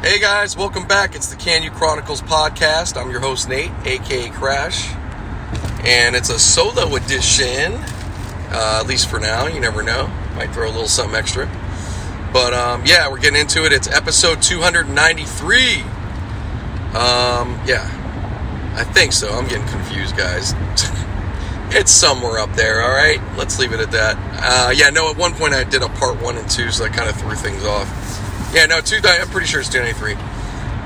Hey guys, welcome back. It's the Canu Chronicles podcast. I'm your host Nate, aka Crash, and it's a solo edition. Uh, at least for now, you never know. Might throw a little something extra. But um, yeah, we're getting into it. It's episode 293. Um, yeah, I think so. I'm getting confused, guys. it's somewhere up there. All right, let's leave it at that. Uh, yeah, no. At one point, I did a part one and two, so I kind of threw things off. Yeah, no, two. I'm pretty sure it's 293,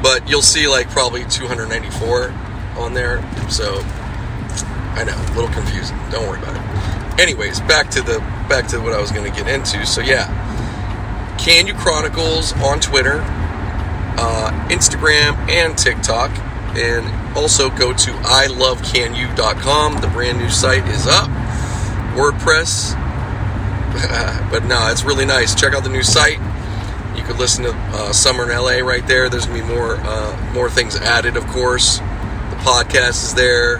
but you'll see like probably 294 on there. So I know, a little confusing. Don't worry about it. Anyways, back to the back to what I was going to get into. So yeah, Canu Chronicles on Twitter, uh, Instagram, and TikTok, and also go to ilovecanu.com. The brand new site is up. WordPress, but no, it's really nice. Check out the new site. You could listen to uh, Summer in LA right there. There's gonna be more uh, more things added, of course. The podcast is there,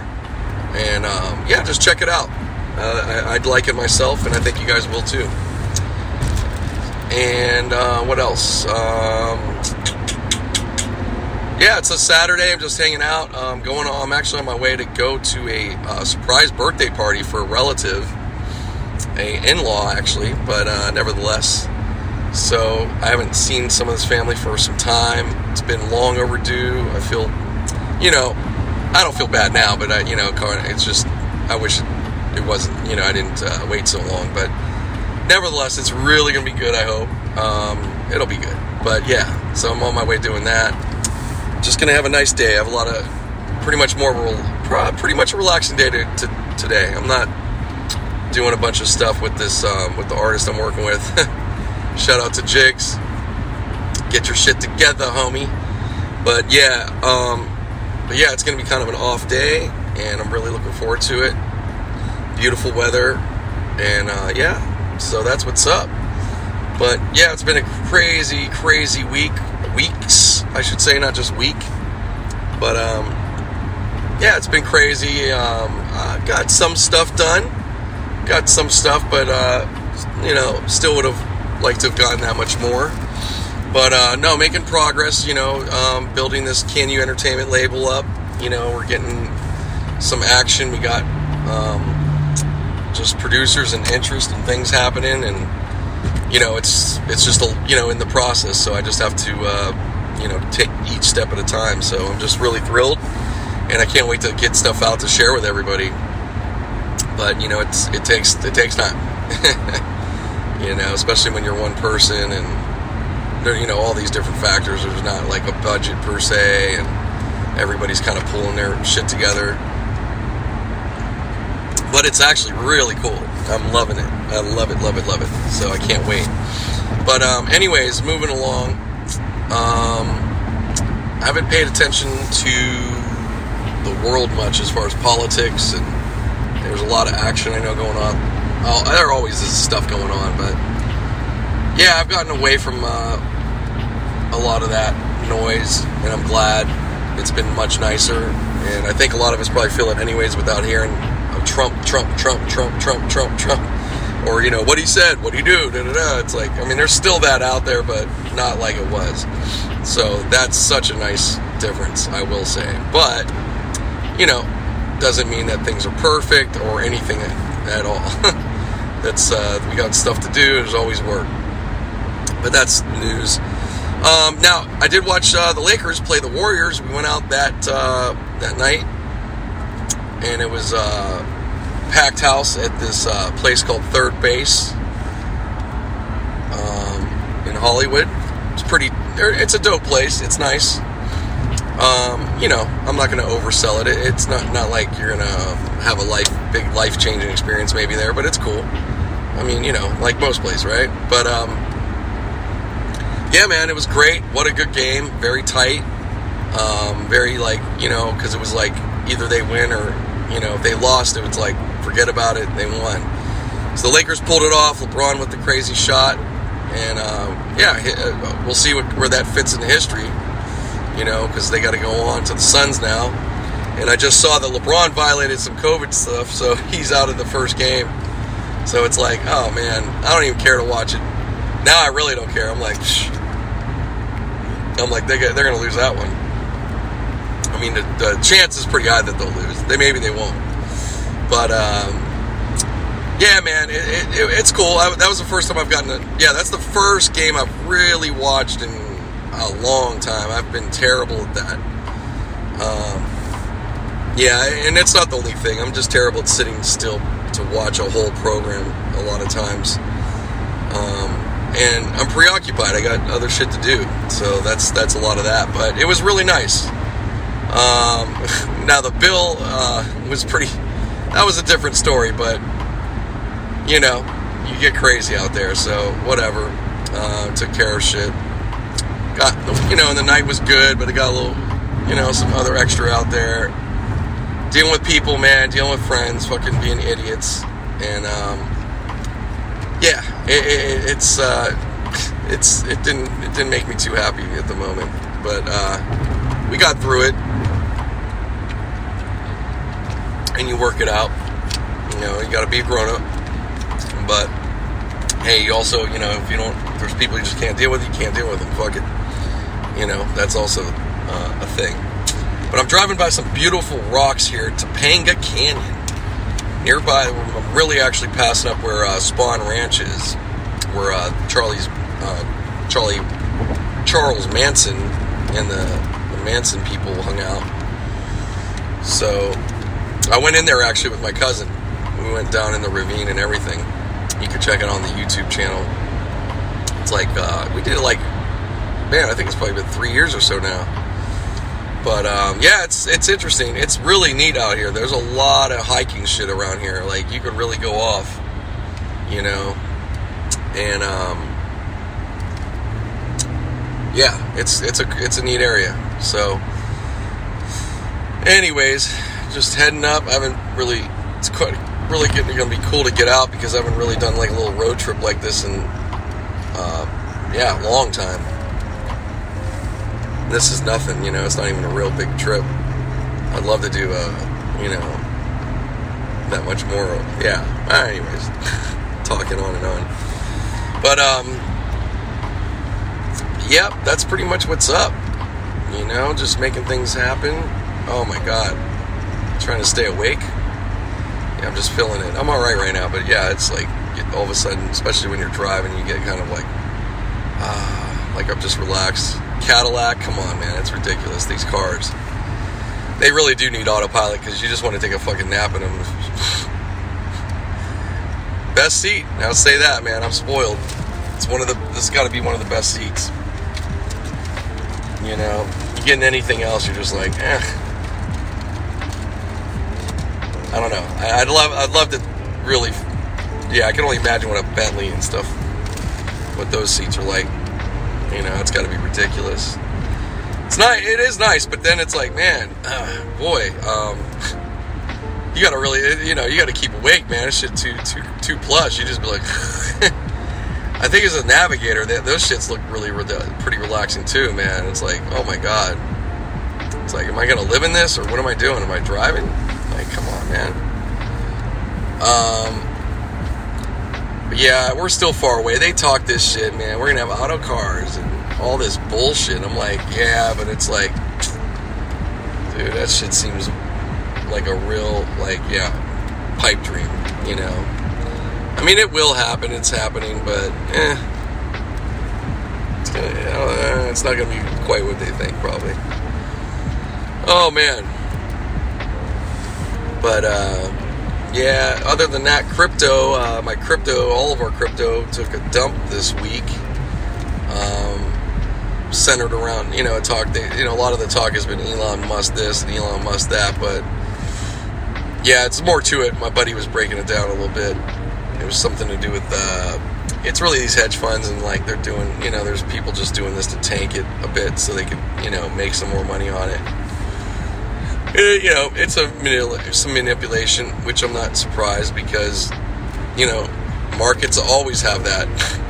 and um, yeah, just check it out. Uh, I, would like it myself, and I think you guys will too. And uh, what else? Um, yeah, it's a Saturday. I'm just hanging out. I'm going. On, I'm actually on my way to go to a uh, surprise birthday party for a relative, a in-law actually, but uh, nevertheless. So I haven't seen some of this family for some time. It's been long overdue. I feel, you know, I don't feel bad now, but I, you know, it's just I wish it wasn't. You know, I didn't uh, wait so long, but nevertheless, it's really gonna be good. I hope um, it'll be good. But yeah, so I'm on my way doing that. Just gonna have a nice day. I have a lot of pretty much more pretty much a relaxing day to, to today. I'm not doing a bunch of stuff with this um, with the artist I'm working with. Shout out to Jigs. Get your shit together, homie. But yeah, um, but yeah, it's gonna be kind of an off day, and I'm really looking forward to it. Beautiful weather, and uh, yeah, so that's what's up. But yeah, it's been a crazy, crazy week, weeks, I should say, not just week. But um, yeah, it's been crazy. Um, I got some stuff done, got some stuff, but uh, you know, still would have like to have gotten that much more. But uh, no, making progress. You know, um, building this Canu Entertainment label up. You know, we're getting some action. We got um, just producers and interest and things happening, and you know, it's it's just a, you know in the process. So I just have to uh, you know take each step at a time. So I'm just really thrilled, and I can't wait to get stuff out to share with everybody. But you know, it's it takes it takes time. you know, especially when you're one person and there, you know, all these different factors. There's not like a budget per se, and everybody's kind of pulling their shit together. But it's actually really cool. I'm loving it. I love it, love it, love it. So I can't wait. But um, anyways, moving along. Um, I haven't paid attention to the world much as far as politics, and there's a lot of action I know going on Oh, there always is stuff going on, but yeah, I've gotten away from uh, a lot of that noise, and I'm glad. It's been much nicer, and I think a lot of us probably feel it anyways without hearing Trump, Trump, Trump, Trump, Trump, Trump, Trump, or you know what he said, what he do, da da da. It's like I mean, there's still that out there, but not like it was. So that's such a nice difference, I will say. But you know, doesn't mean that things are perfect or anything at all. that's uh, we got stuff to do. There's always work, but that's news. Um, now I did watch uh, the Lakers play the Warriors. We went out that uh, that night, and it was uh, packed house at this uh, place called Third Base um, in Hollywood. It's pretty. It's a dope place. It's nice. Um, you know, I'm not going to oversell it. It's not not like you're going to have a life big life changing experience maybe there, but it's cool. I mean, you know, like most plays, right? But um, yeah, man, it was great. What a good game. Very tight. Um, very like you know, because it was like either they win or you know, if they lost, it was like forget about it. They won. So the Lakers pulled it off. LeBron with the crazy shot, and uh, yeah, we'll see what, where that fits into history. You know, because they got to go on to the Suns now. And I just saw that LeBron violated some COVID stuff, so he's out of the first game. So it's like, oh man, I don't even care to watch it. Now I really don't care. I'm like, Shh. I'm like, they get, they're going to lose that one. I mean, the, the, chance is pretty high that they'll lose. They maybe they won't, but um, yeah, man, it, it, it's cool. I, that was the first time I've gotten. A, yeah, that's the first game I've really watched in a long time. I've been terrible at that. Um, yeah, and it's not the only thing. I'm just terrible at sitting still to watch a whole program a lot of times. Um, and I'm preoccupied. I got other shit to do, so that's that's a lot of that. But it was really nice. Um, now the bill uh, was pretty. That was a different story, but you know, you get crazy out there. So whatever. Uh, took care of shit. Got you know, and the night was good, but it got a little, you know, some other extra out there. Dealing with people, man. Dealing with friends, fucking being idiots, and um, yeah, it, it, it's uh, it's it didn't it didn't make me too happy at the moment, but uh, we got through it, and you work it out. You know, you got to be a grown up, but hey, you also you know if you don't, there's people you just can't deal with. You can't deal with them. Fuck it. You know, that's also uh, a thing. But I'm driving by some beautiful rocks here, Topanga Canyon nearby, I'm really actually passing up where uh, Spahn Ranch is, where uh, Charlie's uh, Charlie Charles Manson and the, the Manson people hung out. So I went in there actually with my cousin. We went down in the ravine and everything. You can check it on the YouTube channel. It's like uh, we did it like man, I think it's probably been three years or so now. But um, yeah, it's it's interesting. It's really neat out here. There's a lot of hiking shit around here. Like you could really go off, you know. And um, yeah, it's it's a it's a neat area. So, anyways, just heading up. I haven't really. It's quite really gonna be cool to get out because I haven't really done like a little road trip like this in uh, yeah, a long time this is nothing, you know, it's not even a real big trip. I'd love to do a, you know, that much more. Yeah. Anyways, talking on and on. But, um, yep, that's pretty much what's up. You know, just making things happen. Oh my God. Trying to stay awake. Yeah, I'm just feeling it. I'm alright right now, but yeah, it's like all of a sudden, especially when you're driving, you get kind of like, ah, uh, like I'm just relaxed Cadillac, come on, man, it's ridiculous. These cars, they really do need autopilot because you just want to take a fucking nap in them. best seat. Now say that, man. I'm spoiled. It's one of the. This got to be one of the best seats. You know, you getting anything else, you're just like, eh. I don't know. I'd love. I'd love to really. Yeah, I can only imagine what a Bentley and stuff. What those seats are like. You know, it's got to be ridiculous. It's not. It is nice, but then it's like, man, uh, boy, um, you got to really, you know, you got to keep awake, man. This shit too, too, too plus. You just be like, I think as a navigator, that those shits look really, pretty relaxing too, man. It's like, oh my god. It's like, am I gonna live in this or what am I doing? Am I driving? Like, come on, man. Um, yeah, we're still far away. They talk this shit, man. We're gonna have auto cars and all this bullshit. I'm like, yeah, but it's like, dude, that shit seems like a real, like, yeah, pipe dream, you know? I mean, it will happen. It's happening, but eh, it's, gonna, know, it's not gonna be quite what they think, probably. Oh man, but uh yeah, other than that, crypto, uh, my crypto, all of our crypto took a dump this week. Um, centered around, you know, talk, you know, a lot of the talk has been Elon Musk this and Elon Musk that, but yeah, it's more to it. My buddy was breaking it down a little bit. It was something to do with, uh, it's really these hedge funds and like they're doing, you know, there's people just doing this to tank it a bit so they can, you know, make some more money on it it, you know, it's a some manipulation, which I'm not surprised because, you know, markets always have that.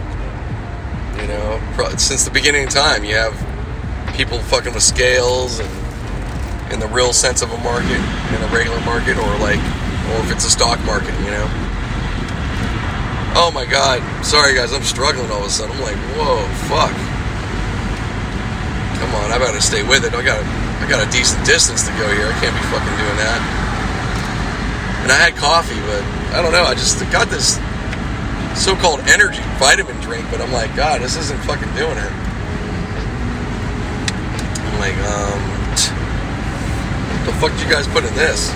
You know, since the beginning of time, you have people fucking with scales and in the real sense of a market, in a regular market, or like, or if it's a stock market, you know. Oh my god, sorry guys, I'm struggling all of a sudden. I'm like, whoa, fuck. Come on, I've gotta stay with it. I got I got a decent distance to go here. I can't be fucking doing that. And I had coffee, but I don't know. I just got this so-called energy vitamin drink, but I'm like, God, this isn't fucking doing it. I'm like, um, what the fuck did you guys put in this?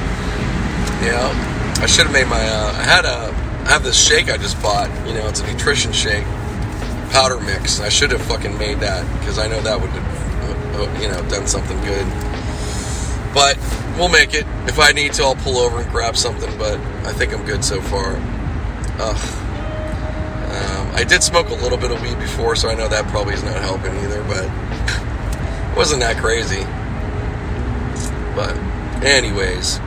Yeah, I should have made my. Uh, I had a. I have this shake I just bought. You know, it's a nutrition shake, powder mix. I should have fucking made that because I know that would you know, done something good. But we'll make it. If I need to, I'll pull over and grab something. But I think I'm good so far. Ugh. Um, I did smoke a little bit of weed before, so I know that probably is not helping either. But it wasn't that crazy. But, anyways,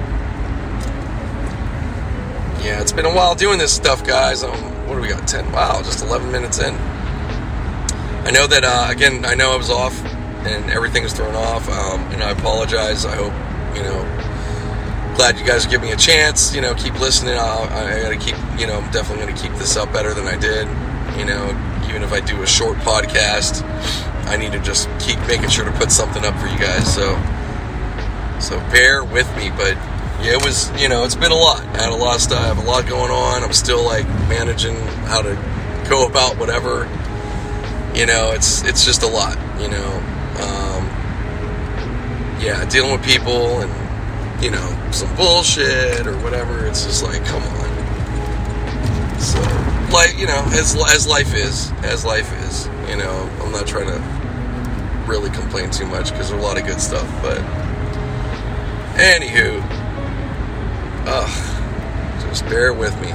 yeah, it's been a while doing this stuff, guys. Um, what do we got? 10? Wow, just 11 minutes in. I know that, uh, again, I know I was off and everything was thrown off, um, and I apologize. I hope, you know, glad you guys give me a chance. You know, keep listening. I'll, I got to keep, you know, I'm definitely to keep this up better than I did. You know, even if I do a short podcast, I need to just keep making sure to put something up for you guys. So, so bear with me, but yeah, it was, you know, it's been a lot. I had a lot of stuff, I have a lot going on. I'm still like managing how to go about whatever. You know, it's it's just a lot, you know. Yeah, dealing with people and you know, some bullshit or whatever. It's just like, come on. So, like, you know, as as life is, as life is, you know, I'm not trying to really complain too much because there's a lot of good stuff, but anywho, Ugh, just bear with me.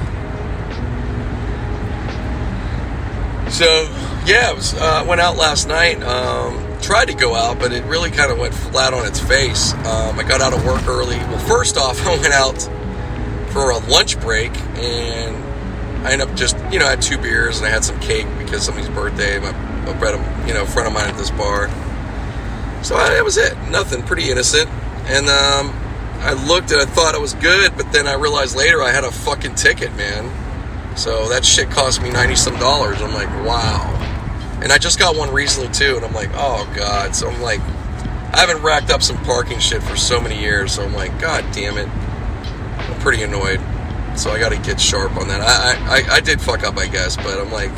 So, yeah, I was, uh, went out last night. Um, tried to go out, but it really kind of went flat on its face. Um, I got out of work early. Well, first off, I went out for a lunch break, and I ended up just, you know, I had two beers and I had some cake because somebody's birthday. My, my you know, friend of mine at this bar. So I, that was it. Nothing. Pretty innocent. And um, I looked and I thought it was good, but then I realized later I had a fucking ticket, man. So that shit cost me 90 some dollars. I'm like, wow. And I just got one recently too, and I'm like, oh god. So I'm like, I haven't racked up some parking shit for so many years, so I'm like, god damn it. I'm pretty annoyed. So I gotta get sharp on that. I, I, I did fuck up, I guess, but I'm like,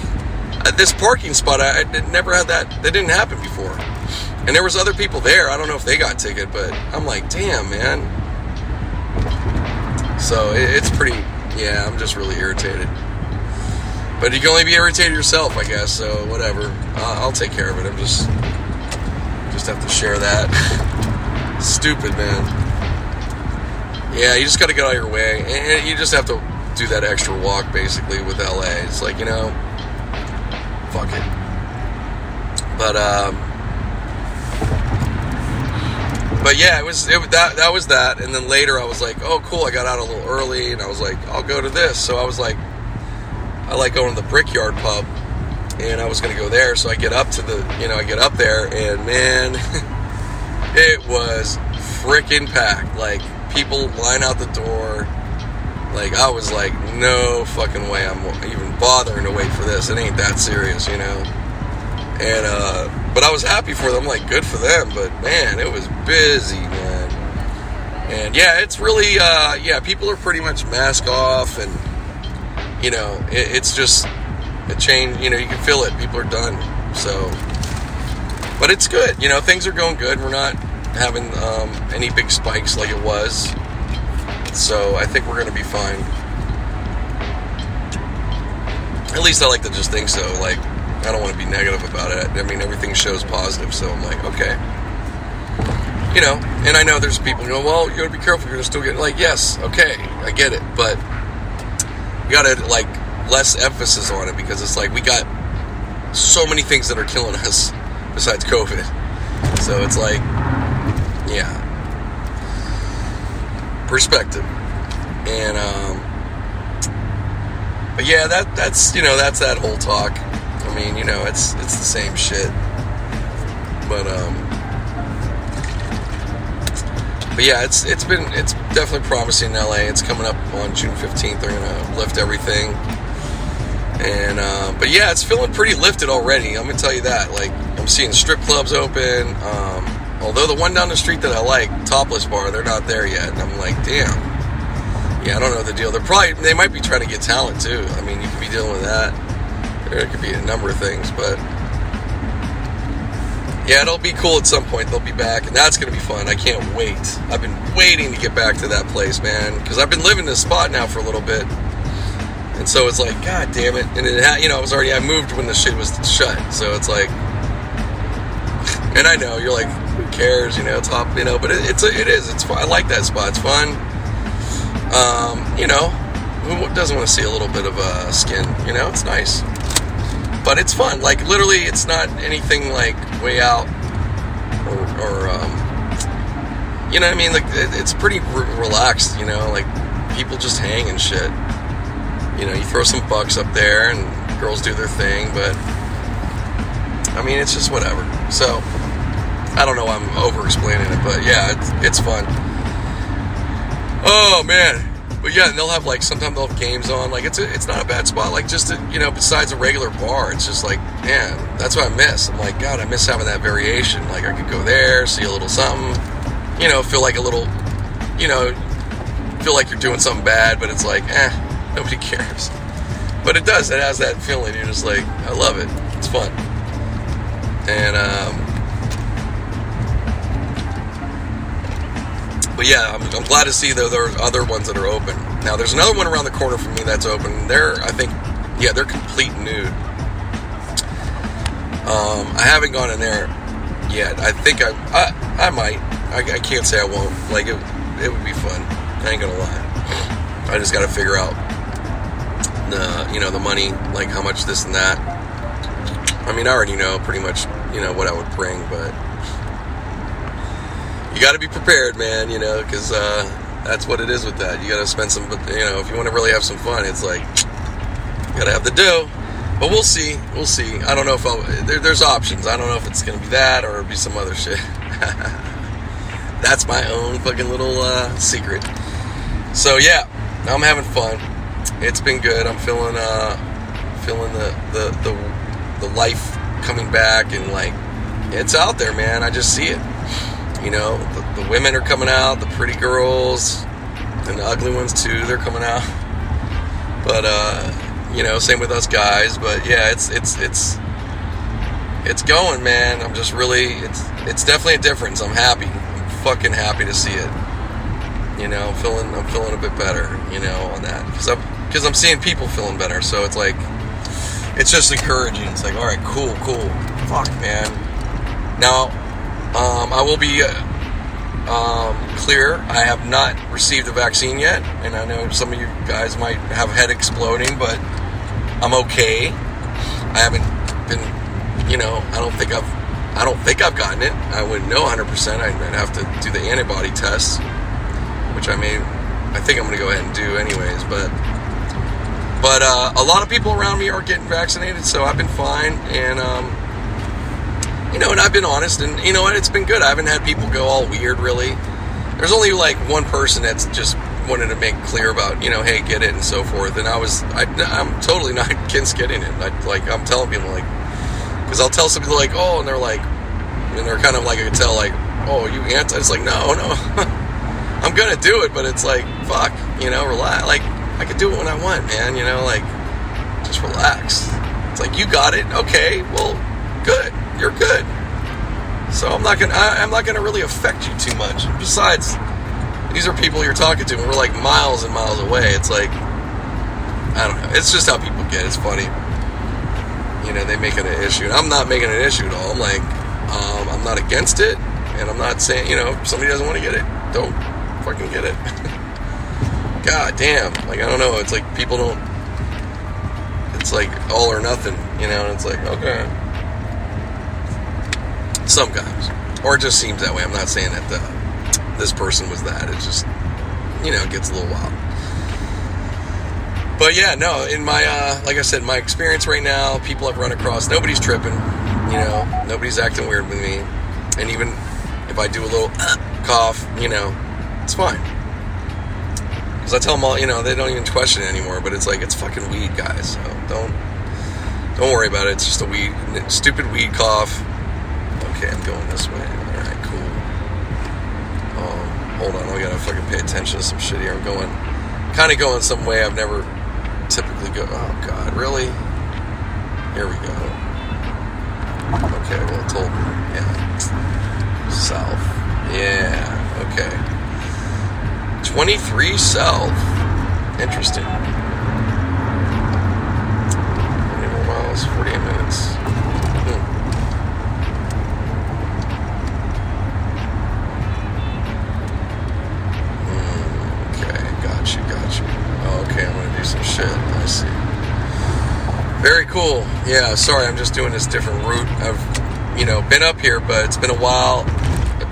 uh, this parking spot, I, I never had that. That didn't happen before. And there was other people there. I don't know if they got ticket, but I'm like, damn, man. So it, it's pretty, yeah, I'm just really irritated. But you can only be irritated yourself, I guess. So whatever, I'll, I'll take care of it. I'm just, just have to share that. Stupid man. Yeah, you just got to get out of your way, and you just have to do that extra walk, basically, with LA. It's like you know, fuck it. But um, but yeah, it was it, that that was that. And then later, I was like, oh, cool. I got out a little early, and I was like, I'll go to this. So I was like, I like going to the Brickyard Pub, and I was going to go there. So I get up to the, you know, I get up there, and man, it was freaking packed. Like people line out the door. Like I was like, no fucking way. I'm even bothering to wait for this. It ain't that serious, you know. And uh but I was happy for them, like good for them. But man, it was busy, man. And yeah, it's really, uh, yeah, people are pretty much mask off, and you know, it, it's just a change. You know, you can feel it. People are done. So, but it's good. You know, things are going good. We're not having um, any big spikes like it was. So I think we're going to be fine. At least I like to just think so. Like I don't want to be negative about it. I mean, everything shows positive, so I'm like, okay. You know, and I know there's people who go, well, you gotta be careful, you're gonna still get, like, yes, okay, I get it, but you gotta, like, less emphasis on it because it's like we got so many things that are killing us besides COVID. So it's like, yeah, perspective. And, um, but yeah, that that's you know that's that whole talk. I mean, you know, it's it's the same shit. But um But yeah, it's it's been it's definitely promising in LA. It's coming up on June 15th. They're to lift everything. And uh, but yeah, it's feeling pretty lifted already. I'm to tell you that. Like I'm seeing strip clubs open. Um Although the one down the street that I like, Topless Bar, they're not there yet, and I'm like, damn. Yeah, I don't know the deal. They're probably they might be trying to get talent too. I mean, you could be dealing with that. There could be a number of things, but yeah, it'll be cool at some point. They'll be back, and that's to be fun. I can't wait. I've been waiting to get back to that place, man, because I've been living this spot now for a little bit, and so it's like, god damn it. And it, had, you know, I was already I moved when the shit was shut, so it's like, and I know you're like, who cares? You know, it's up, you know, but it, it's it is. It's fun. I like that spot. It's fun. Um, you know, who doesn't want to see a little bit of uh, skin? You know, it's nice but it's fun. Like literally, it's not anything like way out or, or um, you know what I mean. Like it, it's pretty re- relaxed. You know, like people just hang and shit. You know, you throw some bucks up there and girls do their thing, but I mean, it's just whatever. So I don't know. I'm over explaining it, but yeah, it's, it's fun. Oh man, but yeah, they'll have like sometimes they'll have games on. Like it's a, it's not a bad spot. Like just to, you know, besides a regular bar, it's just like man, that's what I miss. I'm like God, I miss having that variation. Like I could go there, see a little something, you know, feel like a little, you know, feel like you're doing something bad, but it's like eh, nobody cares. But it does. It has that feeling. You're just like I love it. It's fun. And um, but yeah, I'm, I'm, glad to see that there are other ones that are open. Now, there's another one around the corner from me that's open. They're, I think, yeah, they're complete nude. Um, I haven't gone in there yet. I think I, I, I might. I, I, can't say I won't. Like it, it would be fun. I ain't gonna lie. I just got to figure out the, you know, the money, like how much this and that. I mean, I already know pretty much, you know, what I would bring, but you got to be prepared, man. You know, because uh, that's what it is with that. You got to spend some. You know, if you want to really have some fun, it's like you got to have the dough. But we'll see. We'll see. I don't know if I'll, there, there's options. I don't know if it's gonna be that or it'll be some other shit. that's my own fucking little uh, secret. So yeah, I'm having fun. It's been good. I'm feeling uh, feeling the the the, the life coming back and like it's out there, man. I just see it. You know, the, the, women are coming out, the pretty girls, and the ugly ones too. They're coming out. But uh, you know, same with us guys. But yeah, it's it's it's it's going, man. I'm just really it's it's definitely a difference. I'm happy. I'm fucking happy to see it. You know, I'm feeling I'm feeling a bit better. You know, on that because I'm because I'm seeing people feeling better. So it's like it's just encouraging. It's like, all right, cool, cool. Fuck, man. Now um, I will be uh, um, clear. I have not received the vaccine yet, and I know some of you guys might have head exploding, but I'm okay. I haven't been, you know, I don't think I've, I don't think I've gotten it. I wouldn't know 100%. I'd have to do the antibody test, which I may, I think I'm going to go ahead and do anyways. But, but uh, a lot of people around me are getting vaccinated, so I've been fine, and um, you know, and I've been honest, and you know what, it's been good. I haven't had people go all weird, really. There's only like one person that's just wanted to make clear about, you know, hey, get it and so forth. And I was, I, am totally not against getting it. I, like, I'm telling people, like, because I'll tell somebody, like, oh, and they're like, and they're kind of like, I can tell, like, oh, you anti? It's like, no, no, I'm gonna do it, but it's like, fuck, you know, relax. Like, I can do it when I want, man. You know, like, just relax. It's like you got it, okay? Well, good you're good. So I'm not gonna I, am not gonna really affect you too much. Besides, these are people you're talking to, and we're like miles and miles away. It's like I don't know. It's just how people get. It's funny. You know, they make it an issue. I'm not making an issue at all. I'm like, um, I'm not against it, and I'm not saying, you know, if somebody doesn't want to get it, don't fucking get it. God damn. Like, I don't know. It's like people don't. It's like all or nothing, you know, and it's like, okay. Sometimes. Or it just seems that way. I'm not saying that the, this person was that. It just, you know, it gets a little wild. But yeah, no, in my, uh, like I said, my experience right now, people I've run across, nobody's tripping. You know, nobody's acting weird with me. And even if I do a little uh, cough, you know, it's fine. Because I tell them all, you know, they don't even question it anymore. But it's like, it's fucking weed, guys. So don't, don't worry about it. It's just a weed, stupid weed cough Okay, I'm going this way. All right, cool. Um, hold on, I gotta fucking pay attention to some shit here. I'm going, kind of going some way I've never typically go. Oh God, really? Here we go. Okay, well, it told me. Yeah, south. Yeah. Okay. 23 south. Interesting. 20 more miles, 48 minutes. See. Very cool. Yeah, sorry, I'm just doing this different route. I've, you know, been up here, but it's been a while.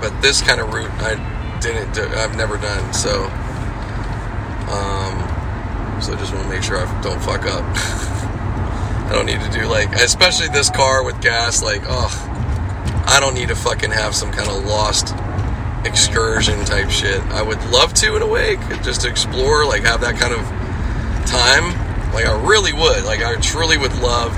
But this kind of route, I didn't do. I've never done. So, um, so I just want to make sure I don't fuck up. I don't need to do like, especially this car with gas. Like, oh, I don't need to fucking have some kind of lost excursion type shit. I would love to in a way, just to explore, like have that kind of time. Like I really would. Like I truly would love.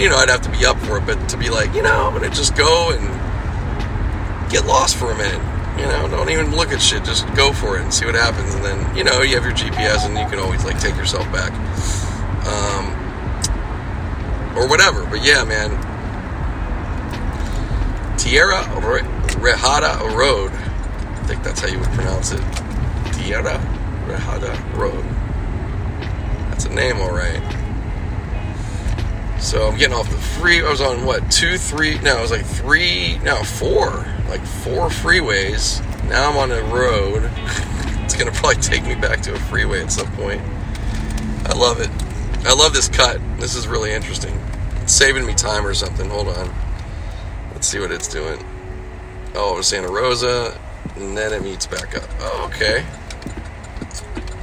You know, I'd have to be up for it, but to be like, you know, I'm gonna just go and get lost for a minute. You know, don't even look at shit. Just go for it and see what happens. And then, you know, you have your GPS and you can always like take yourself back, um, or whatever. But yeah, man, Tierra Re- Rehada Road. I think that's how you would pronounce it. Tierra Rejada Road. A name, all right. So I'm getting off the free. I was on what two, three? No, it was like three. No, four. Like four freeways. Now I'm on a road. it's gonna probably take me back to a freeway at some point. I love it. I love this cut. This is really interesting. It's saving me time or something. Hold on. Let's see what it's doing. Oh, it was Santa Rosa, and then it meets back up. Oh, okay.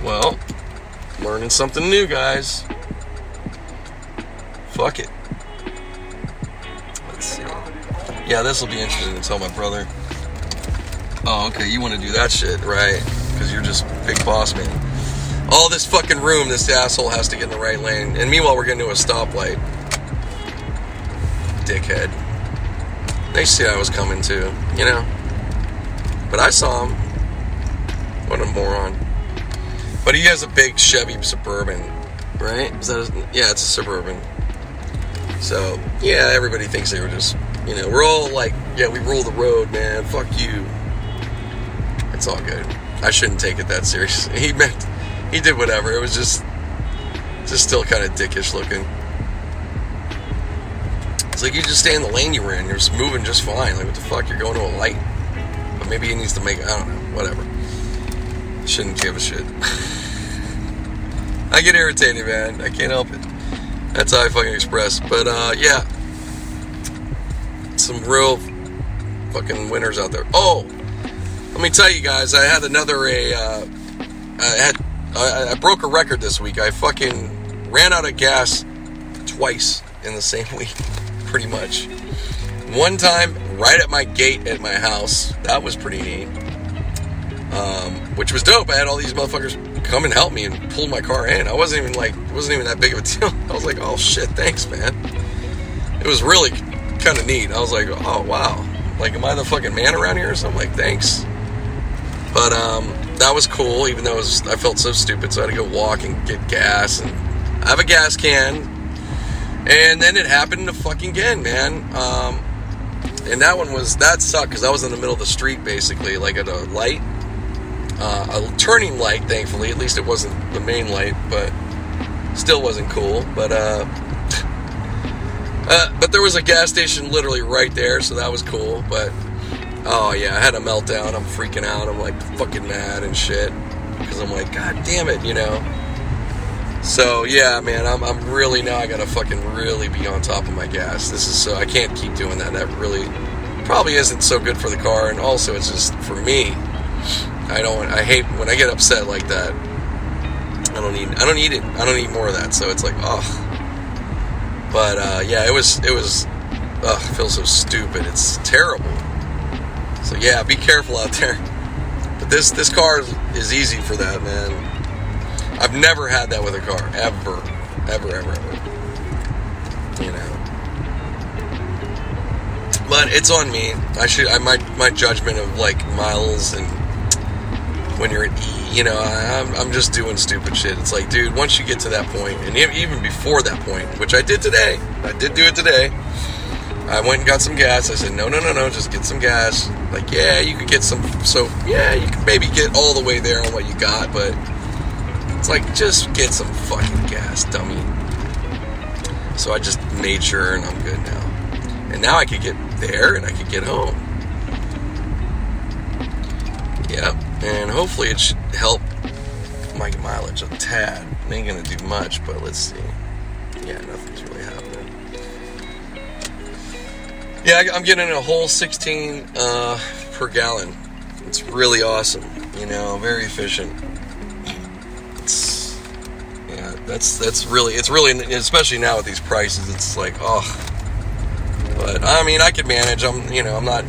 Well, learning something new, guys. Fuck it. Let's see. Yeah, this will be interesting to tell my brother. Oh, okay, you want to do that shit, right? Because you're just big boss man. All this fucking room, this asshole has to get in the right lane. And meanwhile, we're getting to a stoplight. Dickhead. They see I was coming too, you know? But I saw him. What a moron. But he has a big Chevy Suburban, right? Is that a, yeah, it's a Suburban. So, yeah, everybody thinks they were just, you know, we're all like, yeah, we rule the road, man. Fuck you. It's all good. I shouldn't take it that serious. He meant, he did whatever. It was just, just still kind of dickish looking. It's like you just stay in the lane you were in. You're just moving just fine. Like, what the fuck? You're going to a light. But maybe he needs to make, I don't know, whatever. Shouldn't give a shit. I get irritated, man. I can't help it. That's how I fucking express. But uh, yeah, some real fucking winners out there. Oh, let me tell you guys, I had another a. Uh, I had I, I broke a record this week. I fucking ran out of gas twice in the same week, pretty much. One time, right at my gate at my house. That was pretty neat. Um, which was dope. I had all these motherfuckers come and help me and pull my car in. I wasn't even like, it wasn't even that big of a deal. I was like, oh shit, thanks, man. It was really kind of neat. I was like, oh wow, like, am I the fucking man around here So I'm Like, thanks. But um, that was cool, even though was, I felt so stupid. So I had to go walk and get gas, and I have a gas can. And then it happened to fucking again, man. Um, and that one was that sucked because I was in the middle of the street, basically, like at a light uh, a turning light, thankfully. At least it wasn't the main light, but still wasn't cool. But uh, uh, but there was a gas station literally right there, so that was cool. But oh yeah, I had a meltdown. I'm freaking out. I'm like fucking mad and shit because I'm like, god damn it, you know. So yeah, man, I'm, I'm really now. I gotta fucking really be on top of my gas. This is so I can't keep doing that. That really probably isn't so good for the car, and also it's just for me. I don't. I hate when I get upset like that. I don't need. I don't need it. I don't need more of that. So it's like, oh. But uh, yeah, it was. It was. Ugh, I feel so stupid. It's terrible. So yeah, be careful out there. But this this car is easy for that, man. I've never had that with a car ever, ever, ever, ever. You know. but it's on me. I should. I my my judgment of like miles and when you're at E, you know, I'm I'm just doing stupid shit. It's like, dude, once you get to that point, and even before that point, which I did today, I did do it today. I went and got some gas. I said, no, no, no, no, just get some gas. Like, yeah, you could get some. So, yeah, you could maybe get all the way there on what you got, but it's like, just get some fucking gas, dummy. So I just made sure, and I'm good now. And now I could get there, and I could get home. Yep, and hopefully it should help my mileage a tad. It ain't gonna do much, but let's see. Yeah, nothing's really happening. Yeah, I'm getting a whole 16 uh, per gallon. It's really awesome. You know, very efficient. It's yeah, that's that's really it's really especially now with these prices. It's like oh, but I mean I could manage. I'm you know I'm not.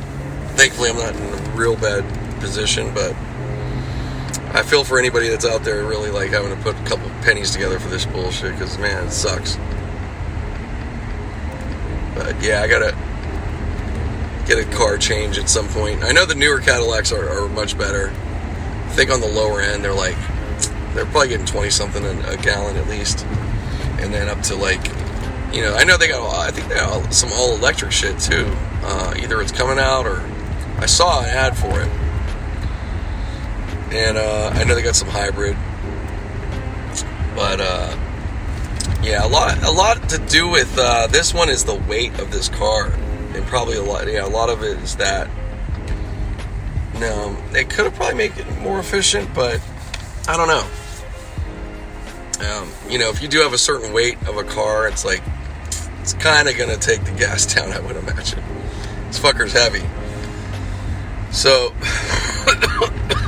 Thankfully, I'm not in a real bad position, but I feel for anybody that's out there really like having to put a couple pennies together for this bullshit because man, it sucks. But yeah, I gotta get a car change at some point. I know the newer Cadillacs are, are much better. I think on the lower end they're like they're probably getting twenty something a, gallon at least, and then up to like you know I know they got I think they got some all electric shit too. Uh, either it's coming out or I saw an ad for it, and uh, I know they got some hybrid, but uh, yeah, a lot a lot to do with uh, this one is the weight of this car, and probably a lot yeah a lot of it is that. No, they could have probably made it more efficient, but I don't know. Um, you know, if you do have a certain weight of a car, it's like it's kind of gonna take the gas down. I would imagine. This fucker's heavy. So,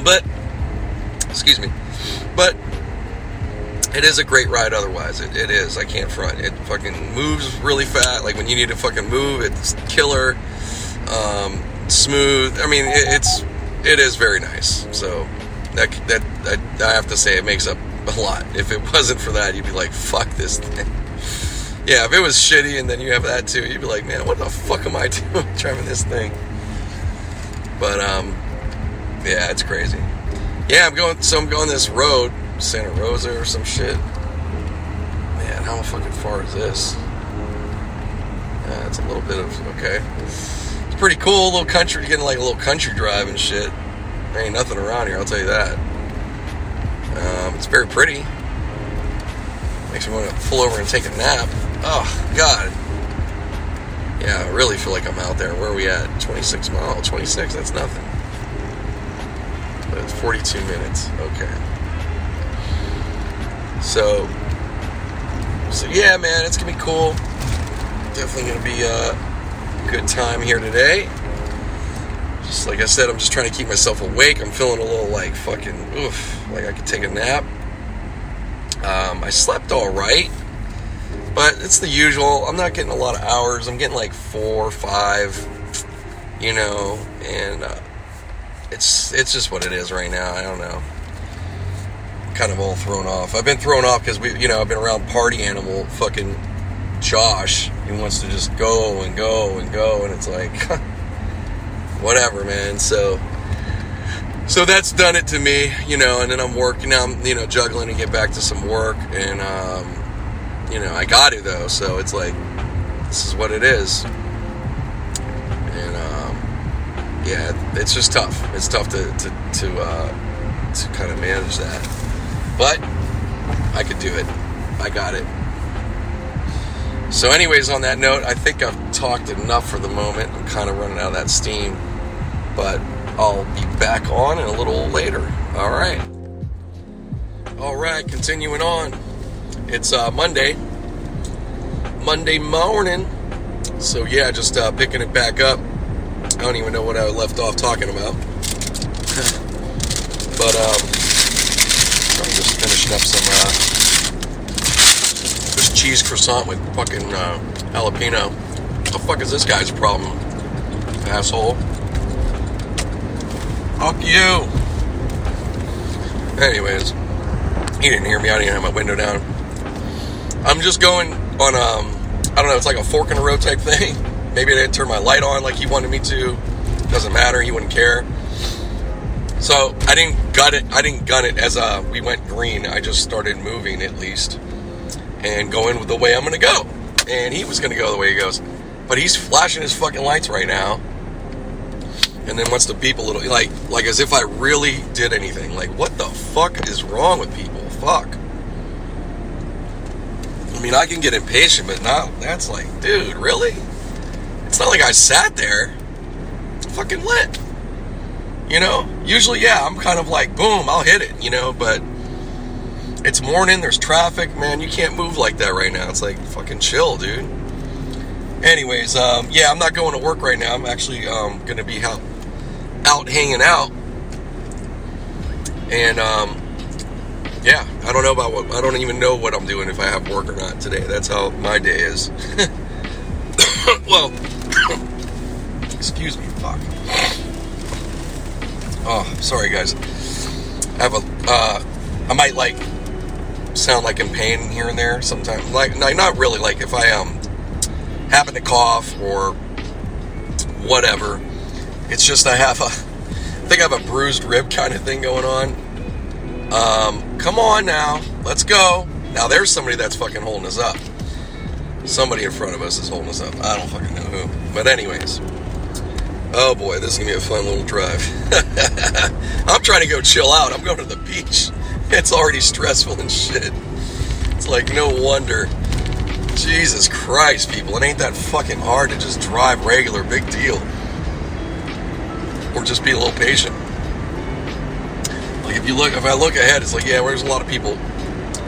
but, excuse me, but it is a great ride otherwise. It, it is. I can't front. It fucking moves really fast. Like when you need to fucking move, it's killer. Um, smooth. I mean, it, it's, it is very nice. So, that, that, I, I have to say, it makes up a lot. If it wasn't for that, you'd be like, fuck this thing yeah, if it was shitty and then you have that too, you'd be like, man, what the fuck am I doing driving this thing? But um, yeah, it's crazy. Yeah, I'm going. So I'm going this road, Santa Rosa or some shit. Man, how fucking far is this? Yeah, it's a little bit of okay. It's pretty cool, a little country. Getting like a little country drive and shit. There ain't nothing around here, I'll tell you that. Um, it's very pretty. Makes me want to pull over and take a nap. Oh, God. Yeah, I really feel like I'm out there. Where are we at? 26 mile. 26, that's nothing. It's 42 minutes. Okay. So, so yeah, man, it's gonna be cool. Definitely gonna be a good time here today. Just like I said, I'm just trying to keep myself awake. I'm feeling a little like fucking oof, like I could take a nap. Um, I slept all right, but it's the usual. I'm not getting a lot of hours. I'm getting like four or five, you know, and uh, it's it's just what it is right now. I don't know. Kind of all thrown off. I've been thrown off because we, you know, I've been around party animal, fucking Josh. He wants to just go and go and go, and it's like, whatever, man. So so that's done it to me, you know. And then I'm working now. I'm you know juggling to get back to some work, and um, you know I got to though. So it's like this is what it is, and um, yeah, it's just tough. It's tough to to to, uh, to kind of manage that, but I could do it. I got it. So, anyways, on that note, I think I've talked enough for the moment. I'm kind of running out of that steam, but I'll be back on in a little later. All right. All right, continuing on. It's uh, Monday. Monday morning. So, yeah, just uh, picking it back up. I don't even know what I left off talking about. but, um, I'm just finishing up some, uh, this cheese croissant with fucking, uh, jalapeno. What the fuck is this guy's problem? Asshole. Fuck you. Anyways, he didn't hear me. I didn't have my window down. I'm just going on um I don't know, it's like a fork in the road type thing. Maybe I didn't turn my light on like he wanted me to. Doesn't matter, he wouldn't care. So I didn't gut it. I didn't gun it as uh, we went green. I just started moving at least and going the way I'm going to go. And he was going to go the way he goes, but he's flashing his fucking lights right now. And then wants to beep a little, like like as if I really did anything. Like what the fuck is wrong with people? Fuck. I mean, I can get impatient, but now that's like, dude, really? It's not like I sat there. It's fucking lit. You know, usually, yeah, I'm kind of like, boom, I'll hit it, you know, but it's morning, there's traffic, man, you can't move like that right now. It's like, fucking chill, dude. Anyways, um, yeah, I'm not going to work right now. I'm actually um, to be out, out hanging out. And, um, yeah, I don't know about what, I don't even know what I'm doing if I have work or not today. That's how my day is. well, excuse me, fuck. Oh, sorry guys. I have a, uh, I might like sound like in pain here and there sometimes. Like, not really. Like if I um happen to cough or whatever, it's just I have a, I think I have a bruised rib kind of thing going on. Um, come on now, let's go. Now there's somebody that's fucking holding us up. Somebody in front of us is holding us up. I don't fucking know who. But anyways. Oh boy, this is gonna be a fun little drive. I'm trying to go chill out. I'm going to the beach. It's already stressful and shit. It's like no wonder. Jesus Christ, people, it ain't that fucking hard to just drive regular, big deal. Or just be a little patient. Like if you look, if I look ahead, it's like yeah, there's a lot of people.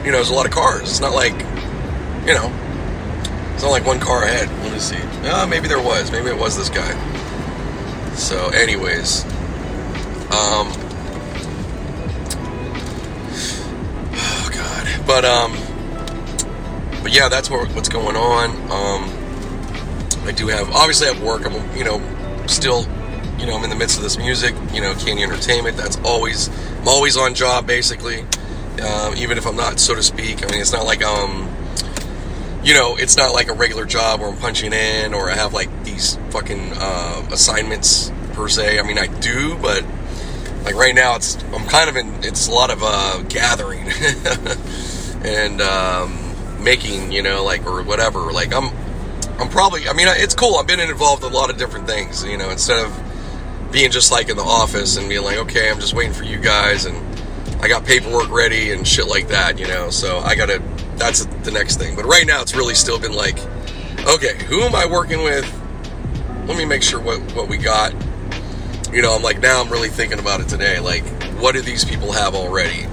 You know, there's a lot of cars. It's not like, you know, it's not like one car ahead. Let me see. Uh, maybe there was. Maybe it was this guy. So, anyways, um, oh god, but um, but yeah, that's what, what's going on. Um, I do have obviously I have work. I'm you know still you know I'm in the midst of this music. You know, Canu Entertainment. That's always I'm always on job basically, um, even if I'm not so to speak. I mean, it's not like um you know, it's not like a regular job where I'm punching in or I have like these fucking uh, assignments per se. I mean, I do, but like right now, it's I'm kind of in. It's a lot of uh, gathering and um, making, you know, like or whatever. Like I'm, I'm probably. I mean, it's cool. I've been involved in a lot of different things. You know, instead of being just like in the office and being like, okay, I'm just waiting for you guys and I got paperwork ready and shit like that. You know, so I gotta that's the next thing. But right now, it's really still been like, okay, who am I working with? Let me make sure what, what we got. You know, I'm like, now I'm really thinking about it today. Like, what do these people have already?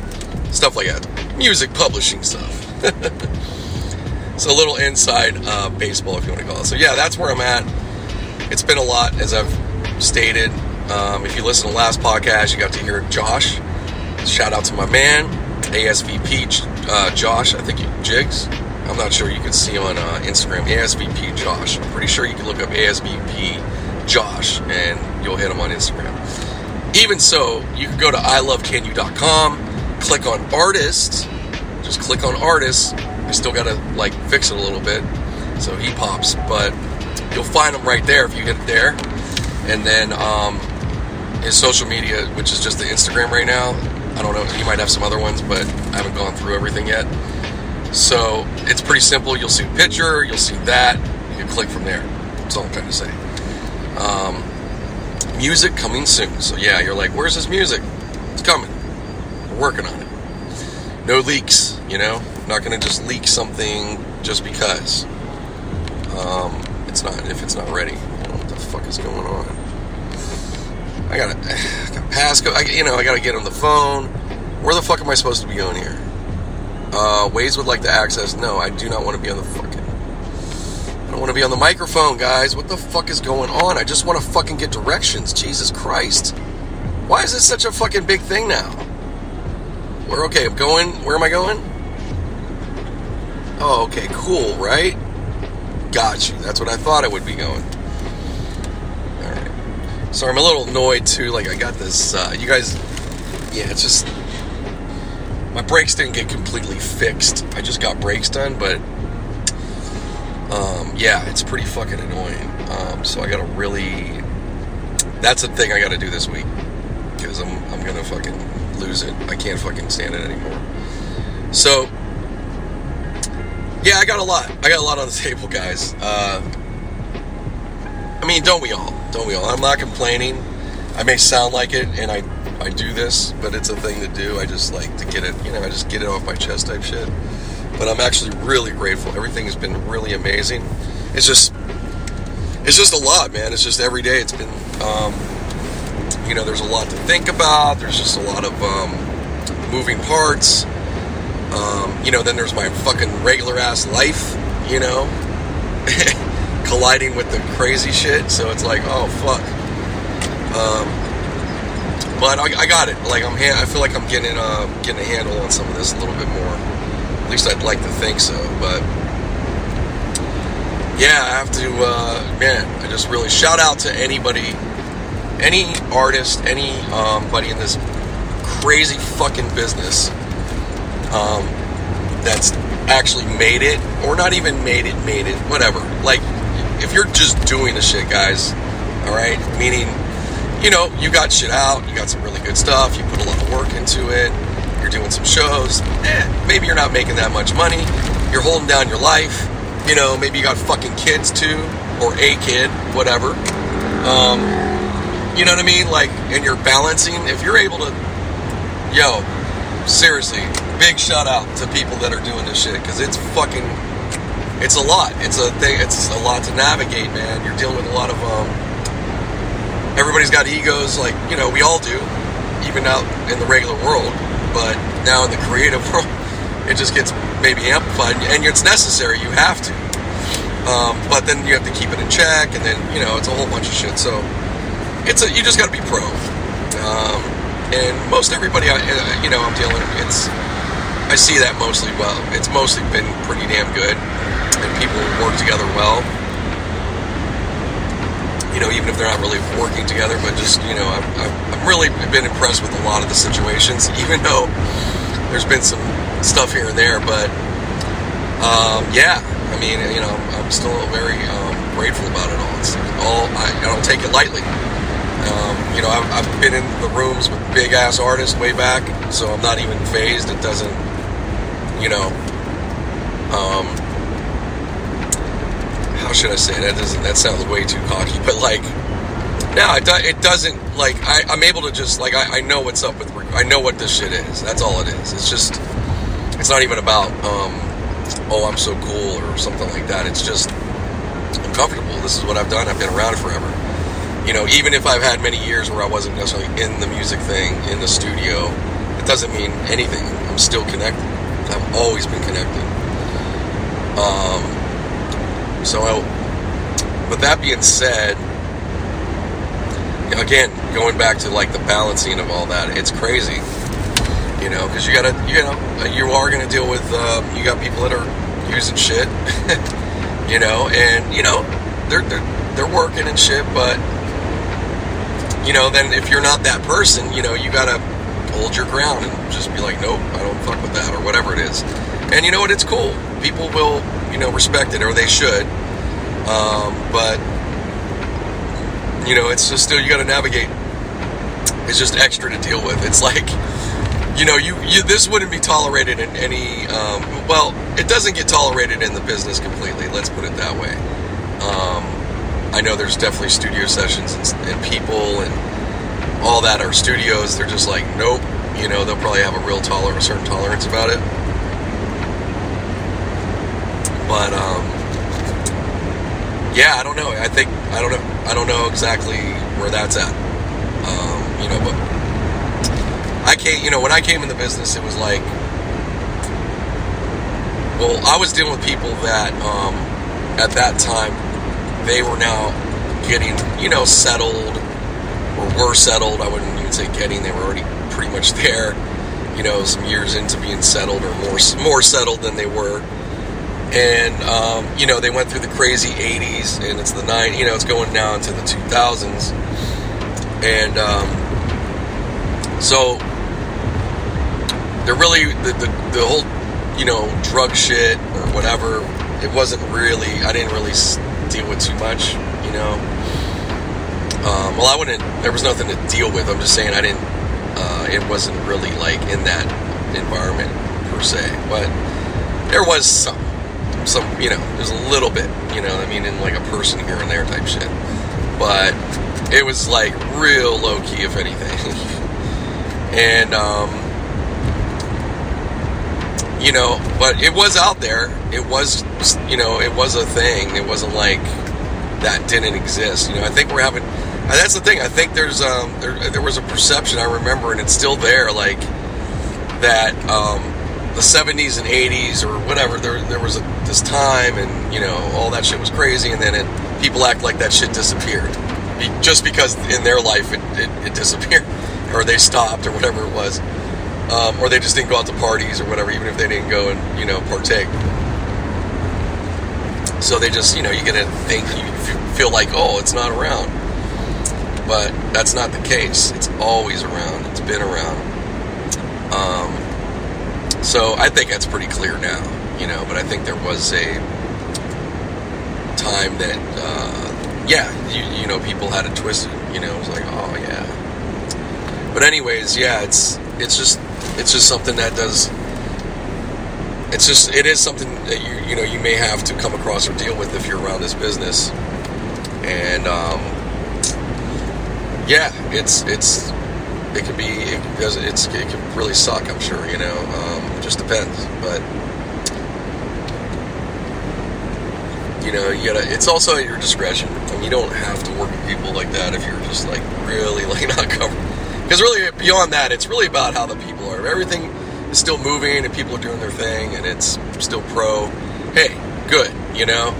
Stuff like that. Music publishing stuff. so a little inside uh, baseball, if you want to call it. So yeah, that's where I'm at. It's been a lot, as I've stated. Um, if you listen to last podcast, you got to hear Josh. Shout out to my man, ASVP uh, Josh, I think Jigs. I'm not sure. You can see him on uh, Instagram, ASVP Josh. I'm pretty sure you can look up ASVP Josh and you'll hit him on Instagram. Even so, you can go to ilovecanu.com, click on artists, just click on artists. I still got to like fix it a little bit so he pops, but you'll find him right there if you hit it there. And then um, his social media, which is just the Instagram right now, I don't know. He might have some other ones, but I haven't gone through everything yet. So it's pretty simple. You'll see a picture, you'll see that. You click from there. That's all I'm trying to say. Um, music coming soon. So yeah, you're like, where's this music? It's coming. We're working on it. No leaks, you know. Not gonna just leak something just because. Um, it's not if it's not ready. What the fuck is going on. I gotta, I you know, I gotta get on the phone. Where the fuck am I supposed to be going here? Uh, Waze would like to access. No, I do not want to be on the fucking. I don't want to be on the microphone, guys. What the fuck is going on? I just want to fucking get directions. Jesus Christ. Why is this such a fucking big thing now? We're okay. I'm going. Where am I going? Oh, okay. Cool, right? Got you. That's what I thought I would be going. So I'm a little annoyed too. Like I got this. Uh, you guys, yeah, it's just my brakes didn't get completely fixed. I just got brakes done, but um, yeah, it's pretty fucking annoying. Um, so I gotta really. That's the thing I gotta do this week because I'm I'm gonna fucking lose it. I can't fucking stand it anymore. So yeah, I got a lot. I got a lot on the table, guys. Uh, I mean, don't we all? Don't we all? I'm not complaining. I may sound like it, and I I do this, but it's a thing to do. I just like to get it, you know, I just get it off my chest type shit. But I'm actually really grateful. Everything has been really amazing. It's just, it's just a lot, man. It's just every day. It's been, um, you know, there's a lot to think about. There's just a lot of um, moving parts. Um, you know, then there's my fucking regular ass life. You know, colliding with the crazy shit. So it's like, oh fuck. Um, but I, I got it. Like I'm, ha- I feel like I'm getting uh, getting a handle on some of this a little bit more. At least I'd like to think so. But yeah, I have to. Uh, man, I just really shout out to anybody, any artist, any buddy in this crazy fucking business um, that's actually made it, or not even made it, made it, whatever. Like, if you're just doing the shit, guys, all right, meaning you know, you got shit out, you got some really good stuff, you put a lot of work into it, you're doing some shows, eh, maybe you're not making that much money, you're holding down your life, you know, maybe you got fucking kids too, or a kid, whatever. Um, you know what I mean? Like, and you're balancing, if you're able to, yo, seriously, big shout out to people that are doing this shit, because it's fucking, it's a lot. It's a thing, it's a lot to navigate, man. You're dealing with a lot of, um, everybody's got egos, like you know we all do, even out in the regular world. But now in the creative world, it just gets maybe amplified, and it's necessary. You have to. Um, but then you have to keep it in check, and then you know it's a whole bunch of shit. So it's a you just got to be pro. Um, and most everybody, I, uh, you know, I'm dealing. It's I see that mostly well. It's mostly been pretty damn good, and people work together well you know, even if they're not really working together, but just, you know, I've, I've really been impressed with a lot of the situations, even though there's been some stuff here and there, but um, yeah, I mean, you know, I'm still very um, grateful about it all. It's all, I, I don't take it lightly. Um, you know, I've, I've, been in the rooms with big ass artists way back, so I'm not even phased. It doesn't, you know, um, how should I say that? Doesn't that sounds way too cocky? But like, no, it, do, it doesn't. Like, I, am able to just like I, I, know what's up with. I know what this shit is. That's all it is. It's just. It's not even about. Um, oh, I'm so cool or something like that. It's just. I'm comfortable. This is what I've done. I've been around forever. You know, even if I've had many years where I wasn't necessarily in the music thing in the studio, it doesn't mean anything. I'm still connected. I've always been connected. Um, so, with that being said, again, going back to like the balancing of all that, it's crazy, you know, because you gotta, you know, you are gonna deal with, uh, you got people that are using shit, you know, and you know, they're they're they're working and shit, but you know, then if you're not that person, you know, you gotta hold your ground and just be like, nope, I don't fuck with that or whatever it is. And you know what? It's cool. People will you know, respect it, or they should. Um, but you know, it's just still you got to navigate. It's just extra to deal with. It's like, you know, you, you this wouldn't be tolerated in any. Um, well, it doesn't get tolerated in the business completely. Let's put it that way. Um, I know there's definitely studio sessions and, and people and all that are studios. They're just like, nope. You know, they'll probably have a real tolerance, a certain tolerance about it. But um, yeah, I don't know. I think I don't know. I don't know exactly where that's at. Um, you know, but I came. You know, when I came in the business, it was like, well, I was dealing with people that um, at that time they were now getting, you know, settled or were settled. I wouldn't even say getting; they were already pretty much there. You know, some years into being settled or more more settled than they were and um, you know they went through the crazy 80s and it's the nine you know it's going now into the 2000s and um, so there really the, the the whole you know drug shit or whatever. It wasn't really. I didn't really deal with too much. You know. Um, well, I wouldn't. There was nothing to deal with. I'm just saying I didn't. Uh, it wasn't really like in that environment per se, but there was some, some. You know, there's a little bit. You know, I mean, in like a person here and there type shit, but it was like real low key, if anything. and um, you know, but it was out there. It was, you know, it was a thing. It wasn't like that didn't exist. You know, I think we're having that's the thing. I think there's um, there, there was a perception I remember, and it's still there, like that um, the 70s and 80s or whatever. There there was a, this time, and you know all that shit was crazy, and then it, people act like that shit disappeared Be, just because in their life it, it, it, disappeared, or they stopped, or whatever it was, um, or they just didn't go out to parties or whatever, even if they didn't go and you know partake. So they just, you know, you get to think, you feel like, oh, it's not around but that's not the case. It's always around. It's been around. Um, so I think that's pretty clear now, you know. But I think there was a time that, uh, yeah, you, you know, people had it twisted. You know, it was like, oh yeah. But anyways, yeah, it's it's just it's just something that does. It's just it is something that you you know you may have to come across or deal with if you're around this business, and um, yeah, it's it's it can be it does it's it can really suck. I'm sure you know. Um, just depends, but you know you gotta. It's also at your discretion, and you don't have to work with people like that if you're just like really like not covered. Because really, beyond that, it's really about how the people are. Everything is still moving, and people are doing their thing, and it's still pro. Hey, good. You know,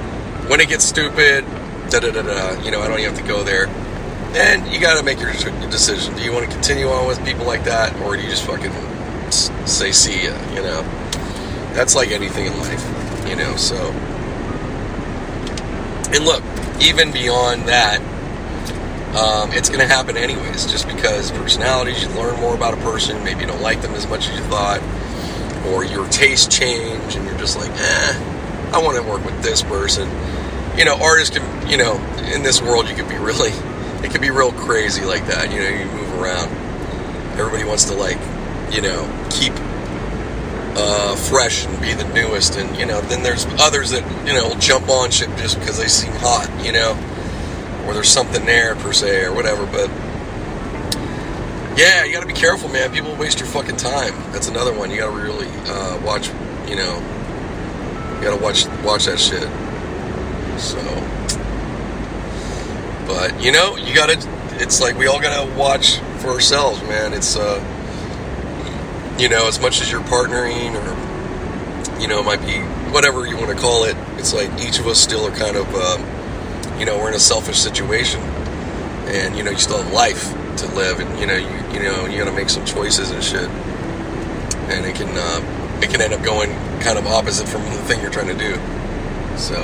when it gets stupid, da da da da. You know, I don't even have to go there and you got to make your decision. Do you want to continue on with people like that, or do you just fucking say see ya? You know, that's like anything in life, you know. So, and look, even beyond that, um, it's going to happen anyways. Just because personalities, you learn more about a person. Maybe you don't like them as much as you thought, or your taste change, and you're just like, eh, I want to work with this person. You know, artists can, you know, in this world, you can be really it can be real crazy like that. You know, you move around. Everybody wants to like, you know, keep uh, fresh and be the newest, and you know, then there's others that you know jump on shit just because they seem hot, you know, or there's something there per se or whatever. But yeah, you got to be careful, man. People waste your fucking time. That's another one. You got to really uh, watch. You know, you got to watch watch that shit. So. But you know, you gotta. It's like we all gotta watch for ourselves, man. It's uh, you know, as much as you're partnering or you know, it might be whatever you want to call it. It's like each of us still are kind of, um, you know, we're in a selfish situation, and you know, you still have life to live, and you know, you you know, you gotta make some choices and shit, and it can uh, it can end up going kind of opposite from the thing you're trying to do. So.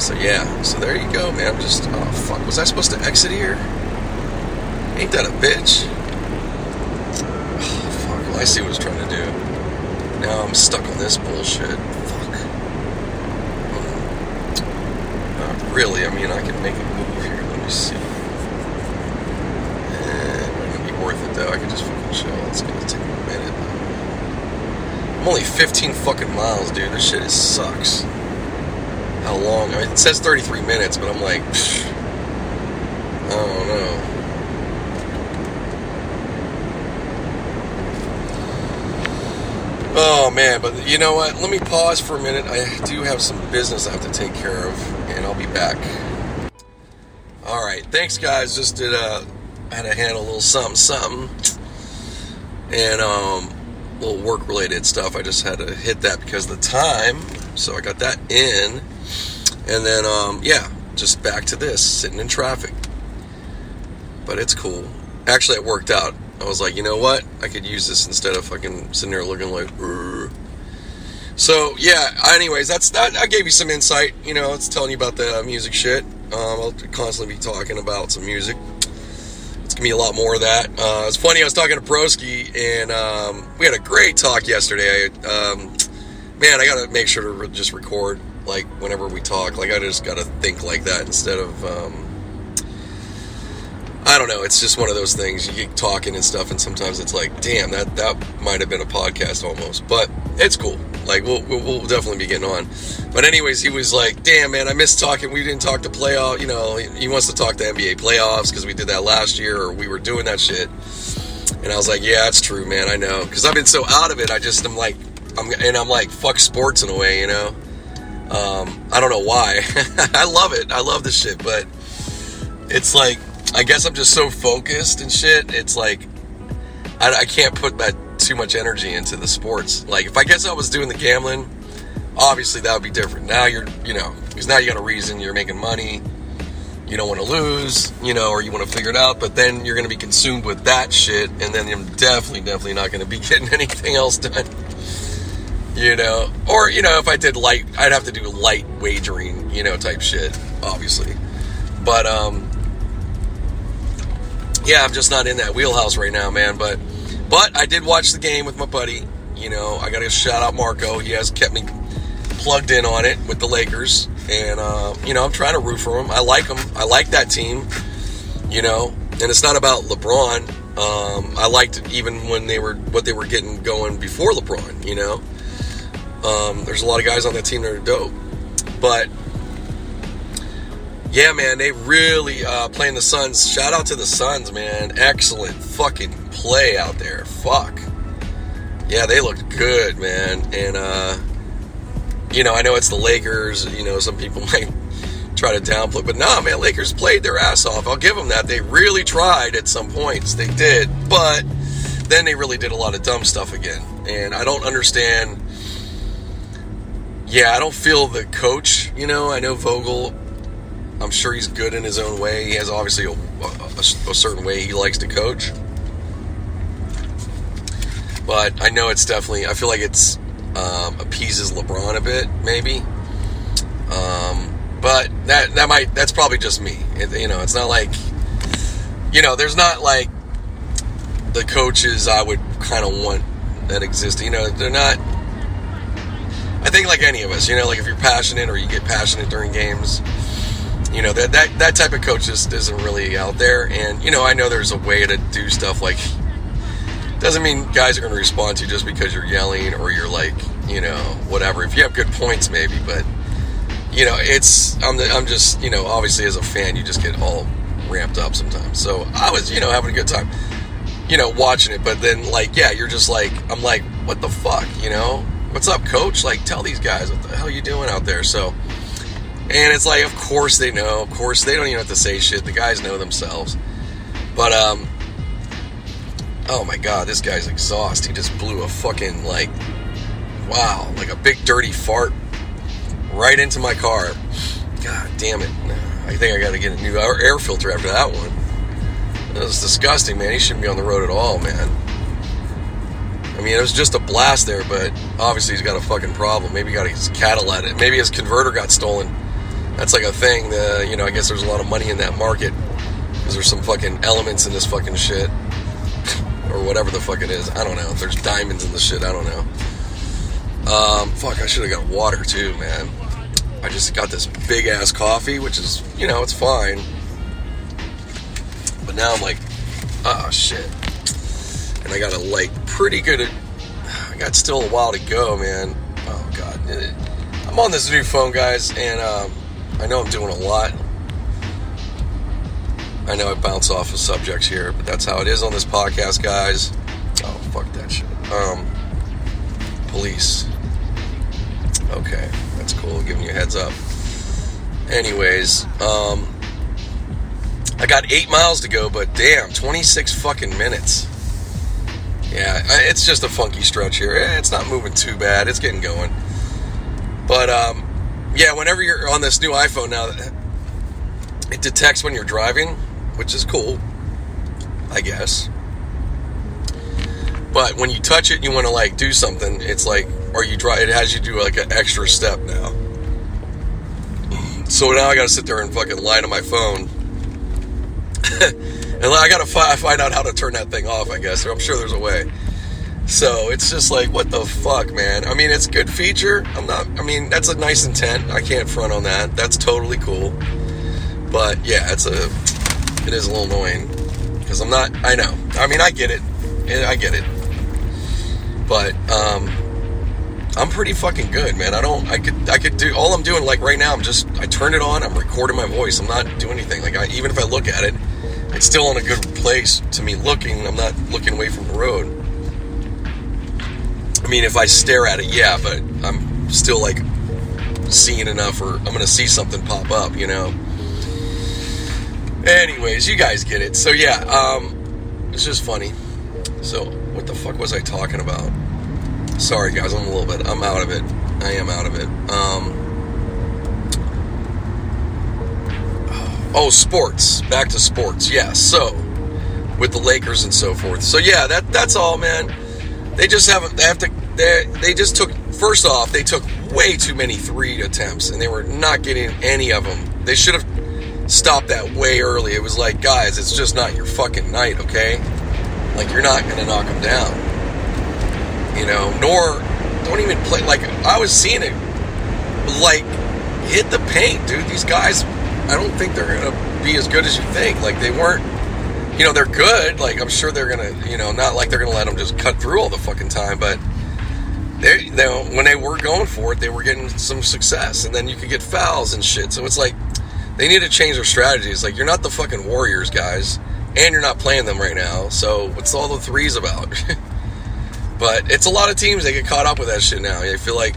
So yeah, so there you go, man. I'm just, oh fuck, was I supposed to exit here? Ain't that a bitch? I see what I was trying to do. Now I'm stuck on this bullshit. Fuck. Hmm. Not really, I mean, I can make a move here. Let me see. Eh, it not be worth it though. I can just fucking chill. It's gonna take a minute. I'm only 15 fucking miles, dude. This shit sucks how long. I mean, it says 33 minutes, but I'm like, psh, I don't know. Oh man, but you know what? Let me pause for a minute. I do have some business I have to take care of, and I'll be back. All right, thanks guys. Just did a uh, had to handle a little something, something, and um, little work related stuff. I just had to hit that because the time, so I got that in. And then, um, yeah, just back to this, sitting in traffic. But it's cool. Actually, it worked out. I was like, you know what? I could use this instead of fucking sitting there looking like. So yeah. Anyways, that's that. I gave you some insight. You know, it's telling you about the music shit. Um, I'll constantly be talking about some music. It's gonna be a lot more of that. Uh, it's funny. I was talking to Broski, and um, we had a great talk yesterday. Um, man, I got to make sure to re- just record like whenever we talk. Like I just got to think like that instead of. I don't know. It's just one of those things. You get talking and stuff, and sometimes it's like, damn, that that might have been a podcast almost. But it's cool. Like we'll, we'll, definitely be getting on. But anyways, he was like, damn, man, I missed talking. We didn't talk to playoff. You know, he wants to talk to NBA playoffs because we did that last year, or we were doing that shit. And I was like, yeah, it's true, man. I know because I've been so out of it. I just am like, I'm and I'm like, fuck sports in a way, you know. Um, I don't know why. I love it. I love this shit, but it's like I guess I'm just so focused and shit. It's like I, I, can't put that too much energy into the sports. Like if I guess I was doing the gambling, obviously that would be different. Now you're, you know, because now you got a reason. You're making money. You don't want to lose, you know, or you want to figure it out. But then you're going to be consumed with that shit, and then I'm definitely, definitely not going to be getting anything else done. You know, or you know, if I did light, I'd have to do light wagering, you know, type shit, obviously. But um, yeah, I'm just not in that wheelhouse right now, man. But but I did watch the game with my buddy. You know, I got to shout out Marco. He has kept me plugged in on it with the Lakers, and uh, you know, I'm trying to root for him. I like him. I like that team. You know, and it's not about LeBron. Um, I liked even when they were what they were getting going before LeBron. You know, um, there's a lot of guys on that team that are dope, but yeah, man, they really uh, playing the Suns. Shout out to the Suns, man. Excellent fucking play out there. Fuck. Yeah, they looked good, man. And uh, you know, I know it's the Lakers. You know, some people might try to downplay, but nah, man, Lakers played their ass off. I'll give them that. They really tried at some points. They did, but then they really did a lot of dumb stuff again. And I don't understand. Yeah, I don't feel the coach. You know, I know Vogel I'm sure he's good in his own way. He has obviously a, a, a certain way he likes to coach. But I know it's definitely, I feel like it's um, appeases LeBron a bit, maybe. Um, but that that might that's probably just me. It, you know, it's not like you know, there's not like the coaches I would kind of want that exist. You know, they're not. I think like any of us, you know, like if you're passionate or you get passionate during games, you know that that that type of coach just isn't really out there. And you know, I know there's a way to do stuff like doesn't mean guys are going to respond to you just because you're yelling or you're like you know whatever. If you have good points, maybe, but you know, it's I'm the, I'm just you know obviously as a fan you just get all ramped up sometimes. So I was you know having a good time, you know, watching it. But then like yeah, you're just like I'm like what the fuck, you know? What's up, coach? Like tell these guys what the hell you doing out there. So and it's like, of course they know. Of course they don't even have to say shit. The guys know themselves. But um, oh my god, this guy's exhaust. He just blew a fucking like, wow, like a big dirty fart right into my car. God damn it! I think I got to get a new air filter after that one. That was disgusting, man. He shouldn't be on the road at all, man. I mean, it was just a blast there, but obviously he's got a fucking problem. Maybe he got his catalytic. Maybe his converter got stolen that's like a thing. That, you know, I guess there's a lot of money in that market because there's some fucking elements in this fucking shit or whatever the fuck it is. I don't know. There's diamonds in the shit. I don't know. Um, fuck, I should have got water too, man. I just got this big ass coffee, which is, you know, it's fine. But now I'm like, oh shit. And I got a like pretty good. I got still a while to go, man. Oh god. I'm on this new phone, guys, and um, I know I'm doing a lot. I know I bounce off of subjects here, but that's how it is on this podcast, guys. Oh, fuck that shit. Um, police. Okay, that's cool. Giving you a heads up. Anyways, um, I got eight miles to go, but damn, 26 fucking minutes. Yeah, it's just a funky stretch here. It's not moving too bad. It's getting going. But um, yeah, whenever you're on this new iPhone now, it detects when you're driving, which is cool, I guess. But when you touch it and you want to like do something, it's like, or you drive, it has you do like an extra step now. So now I got to sit there and fucking lie to my phone And I gotta fi- find out how to turn that thing off. I guess I'm sure there's a way. So it's just like, what the fuck, man? I mean, it's a good feature. I'm not. I mean, that's a nice intent. I can't front on that. That's totally cool. But yeah, it's a. It is a little annoying because I'm not. I know. I mean, I get it. I get it. But um, I'm pretty fucking good, man. I don't. I could. I could do all I'm doing. Like right now, I'm just. I turn it on. I'm recording my voice. I'm not doing anything. Like I, even if I look at it, it's still in a good place to me looking. I'm not looking away from the road. Mean, if I stare at it, yeah, but I'm still like seeing enough, or I'm gonna see something pop up, you know. Anyways, you guys get it. So yeah, um, it's just funny. So what the fuck was I talking about? Sorry, guys, I'm a little bit. I'm out of it. I am out of it. Um. Oh, sports. Back to sports. Yeah. So with the Lakers and so forth. So yeah, that that's all, man. They just haven't. They have to. They they just took. First off, they took way too many three attempts, and they were not getting any of them. They should have stopped that way early. It was like, guys, it's just not your fucking night, okay? Like you're not gonna knock them down. You know, nor don't even play. Like I was seeing it, like hit the paint, dude. These guys, I don't think they're gonna be as good as you think. Like they weren't you know, they're good. Like, I'm sure they're going to, you know, not like they're going to let them just cut through all the fucking time, but they, they, when they were going for it, they were getting some success. And then you could get fouls and shit. So it's like, they need to change their strategies. Like, you're not the fucking Warriors, guys. And you're not playing them right now. So what's all the threes about? but it's a lot of teams, they get caught up with that shit now. I feel like,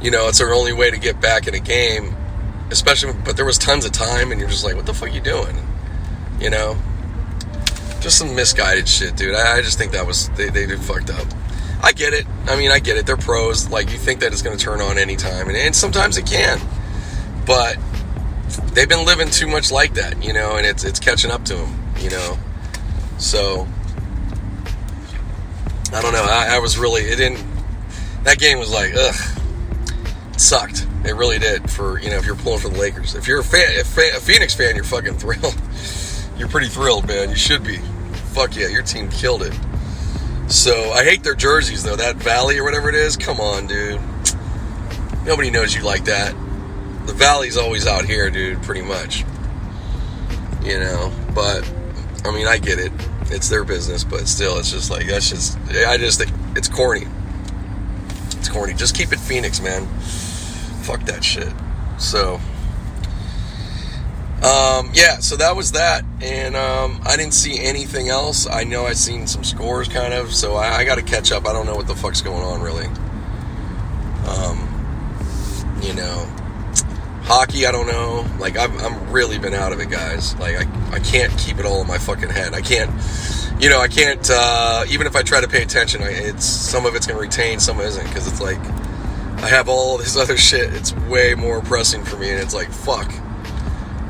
you know, it's their only way to get back in a game. Especially, but there was tons of time, and you're just like, what the fuck are you doing? You know? just some misguided shit, dude. I, I just think that was they they did fucked up. I get it. I mean, I get it. They're pros. Like you think that it's going to turn on anytime, and, and sometimes it can. But they've been living too much like that, you know, and it's it's catching up to them, you know. So I don't know. I, I was really it didn't. That game was like ugh. It sucked. It really did. For you know, if you're pulling for the Lakers, if you're a fan, if a Phoenix fan, you're fucking thrilled. You're pretty thrilled, man. You should be fuck yeah, your team killed it. So I hate their jerseys though. That Valley or whatever it is. Come on, dude. Nobody knows you like that. The Valley's always out here, dude. Pretty much. You know, but I mean, I get it. It's their business, but still, it's just like that's just. I just think it's corny. It's corny. Just keep it Phoenix, man. Fuck that shit. So. Um, yeah, so that was that, and um, I didn't see anything else. I know I've seen some scores, kind of, so I, I got to catch up. I don't know what the fuck's going on, really. Um, you know, hockey, I don't know. Like, I've, I'm really been out of it, guys. Like, I, I can't keep it all in my fucking head. I can't, you know, I can't, uh, even if I try to pay attention, I, it's, some of it's to retain, some isn't, because it's like, I have all this other shit. It's way more pressing for me, and it's like, fuck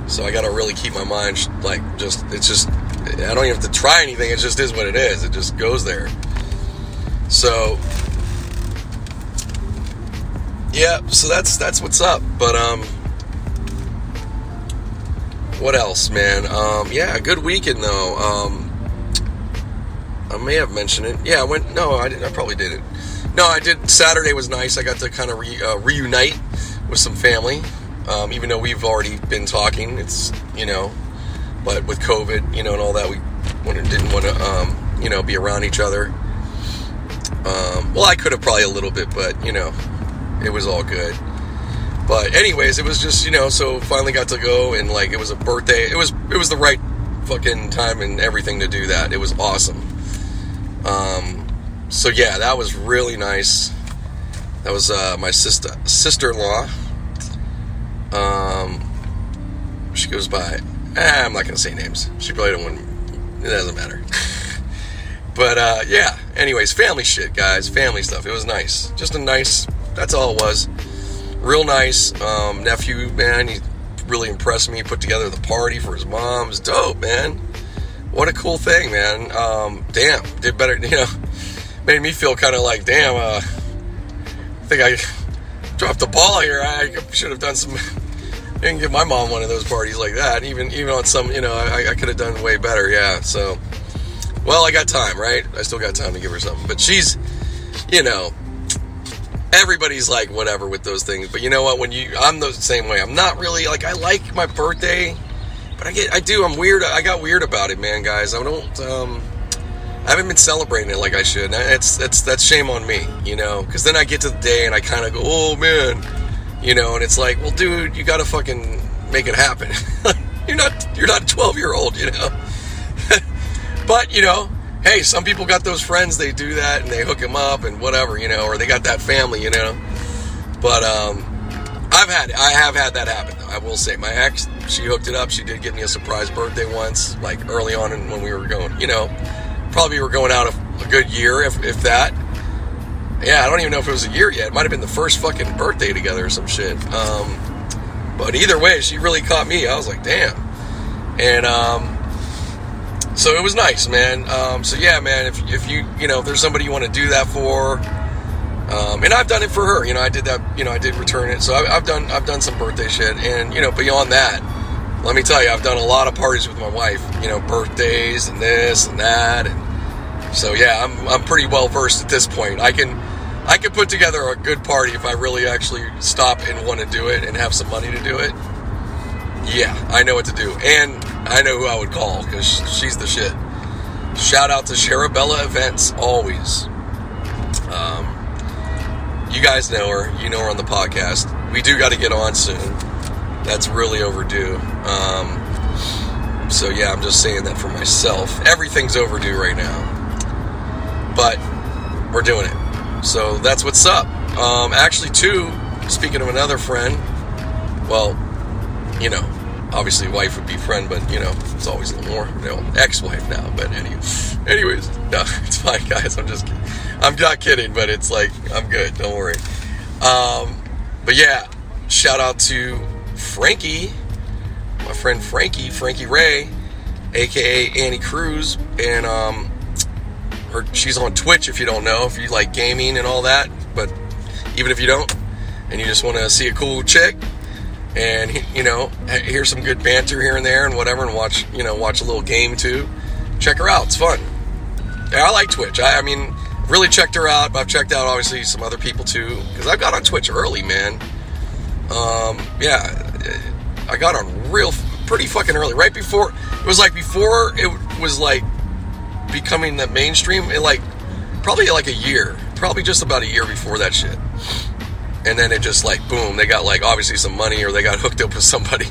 so I got to really keep my mind like just it's just I don't even have to try anything. It just is what it is. It just goes there. So yeah, so that's that's what's up. But um what else, man? Um yeah, good weekend though. Um I may have mentioned it. Yeah, I went no, I, did, I probably did it. No, I did Saturday was nice. I got to kind of re, uh, reunite with some family. Um, even though we've already been talking, it's you know, but with COVID, you know, and all that, we didn't want to, um, you know, be around each other. Um, well, I could have probably a little bit, but you know, it was all good. But anyways, it was just you know, so finally got to go and like it was a birthday. It was it was the right fucking time and everything to do that. It was awesome. Um, so yeah, that was really nice. That was uh, my sister sister-in-law um, she goes by. Eh, I'm not gonna say names. She probably don't want. It doesn't matter. but uh, yeah. Anyways, family shit, guys. Family stuff. It was nice. Just a nice. That's all it was. Real nice. Um, nephew, man. He really impressed me. Put together the party for his mom's. Dope, man. What a cool thing, man. Um, damn, did better. You know, made me feel kind of like, damn. Uh, I think I dropped the ball here. I should have done some didn't give my mom one of those parties like that. Even even on some, you know, I, I could have done way better. Yeah. So, well, I got time, right? I still got time to give her something. But she's, you know, everybody's like whatever with those things. But you know what? When you, I'm the same way. I'm not really like I like my birthday, but I get, I do. I'm weird. I got weird about it, man, guys. I don't. um I haven't been celebrating it like I should. It's that's that's shame on me, you know. Because then I get to the day and I kind of go, oh man, you know, and it's like, well, dude, you got to fucking make it happen. you're not you're not a 12 year old, you know. but you know, hey, some people got those friends. They do that and they hook them up and whatever, you know, or they got that family, you know. But um, I've had I have had that happen. Though. I will say, my ex, she hooked it up. She did give me a surprise birthday once, like early on when we were going, you know probably we were going out a, a good year, if, if that. Yeah, I don't even know if it was a year yet. It might have been the first fucking birthday together or some shit. Um, but either way, she really caught me. I was like, damn. And um, so it was nice, man. Um, so yeah, man, if, if you, you know, if there's somebody you want to do that for, um, and I've done it for her. You know, I did that. You know, I did return it. So I, have done I've done some birthday shit, and you know, beyond that, let me tell you, I've done a lot of parties with my wife. You know, birthdays and this and that, and so yeah, I'm I'm pretty well versed at this point. I can I can put together a good party if I really actually stop and want to do it and have some money to do it. Yeah, I know what to do, and I know who I would call because she's the shit. Shout out to Sharabella Events always. Um, you guys know her. You know her on the podcast. We do got to get on soon. That's really overdue. Um, so yeah, I'm just saying that for myself. Everything's overdue right now but we're doing it. So that's what's up. Um, actually, too, speaking of another friend, well, you know, obviously wife would be friend, but you know, it's always a little more, you know, ex-wife now. But anyway, anyways, no, it's fine, guys. I'm just, I'm not kidding, but it's like I'm good. Don't worry. Um, but yeah, shout out to Frankie, my friend Frankie, Frankie Ray, aka Annie Cruz, and um, her she's on Twitch if you don't know, if you like gaming and all that. But even if you don't, and you just want to see a cool chick and you know hear some good banter here and there and whatever, and watch you know watch a little game too, check her out. It's fun. Yeah, I like Twitch. I, I mean, really checked her out. I've checked out obviously some other people too because I got on Twitch early, man. Um, yeah, I got on real pretty fucking early, right before it was like before it was like becoming the mainstream in like probably like a year, probably just about a year before that shit. And then it just like boom, they got like obviously some money or they got hooked up with somebody,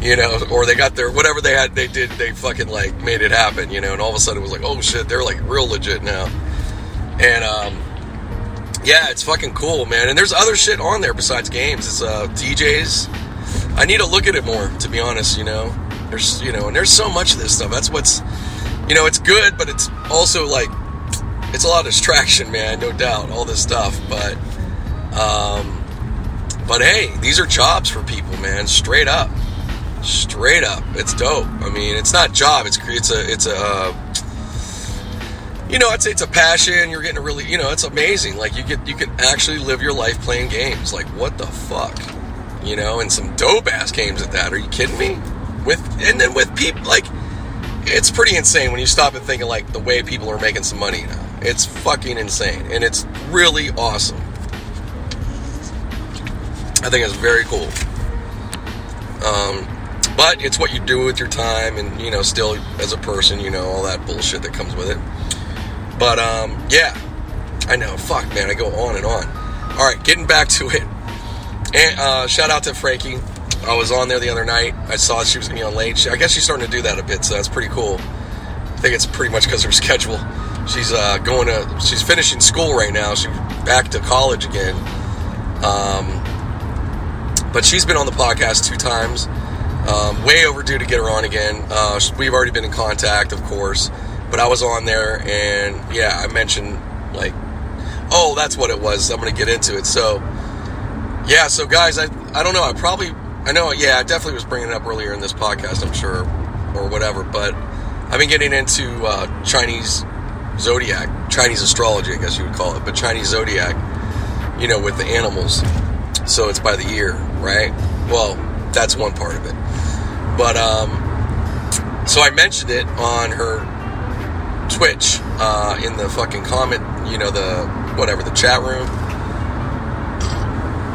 you know, or they got their whatever they had, they did, they fucking like made it happen, you know. And all of a sudden it was like, oh shit, they're like real legit now. And um, yeah, it's fucking cool, man. And there's other shit on there besides games. It's uh, DJs. I need to look at it more, to be honest. You know, there's you know, and there's so much of this stuff. That's what's you know, it's good, but it's also like it's a lot of distraction, man, no doubt, all this stuff. But um, but hey, these are jobs for people, man, straight up, straight up. It's dope. I mean, it's not job. It's it's a it's a uh, you know, I'd say it's a passion. You're getting a really, you know, it's amazing. Like you get, you can actually live your life playing games. Like what the fuck, you know, and some dope ass games at that. Are you kidding me? With and then with people like it's pretty insane when you stop and think of like the way people are making some money now. It's fucking insane, and it's really awesome. I think it's very cool. Um, but it's what you do with your time, and you know, still as a person, you know, all that bullshit that comes with it. But um, yeah, I know. Fuck, man, I go on and on. All right, getting back to it. And uh, shout out to Frankie I was on there the other night. I saw she was going to be on late. She, I guess she's starting to do that a bit, so that's pretty cool. I think it's pretty much because of her schedule. She's uh, going to. She's finishing school right now. She's back to college again. Um, but she's been on the podcast two times. Um, way overdue to get her on again. Uh, we've already been in contact, of course. But I was on there, and yeah, I mentioned like, oh, that's what it was. I'm going to get into it. So, yeah. So guys, I I don't know. I probably I know, yeah, I definitely was bringing it up earlier in this podcast, I'm sure, or whatever, but I've been getting into uh, Chinese zodiac, Chinese astrology, I guess you would call it, but Chinese zodiac, you know, with the animals. So it's by the year, right? Well, that's one part of it. But um, so I mentioned it on her Twitch uh, in the fucking comment, you know, the whatever the chat room.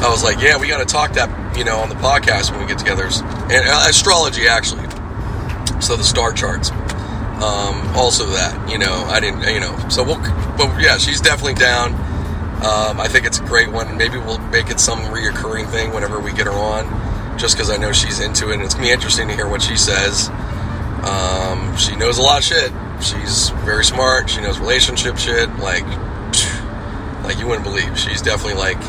I was like, yeah, we got to talk that, you know, on the podcast when we get together. And uh, astrology, actually. So the star charts. Um, also that, you know, I didn't, you know, so we'll, but yeah, she's definitely down. Um, I think it's a great one. Maybe we'll make it some reoccurring thing whenever we get her on, just because I know she's into it. And it's gonna be interesting to hear what she says. Um, she knows a lot of shit. She's very smart. She knows relationship shit. Like, like you wouldn't believe. She's definitely like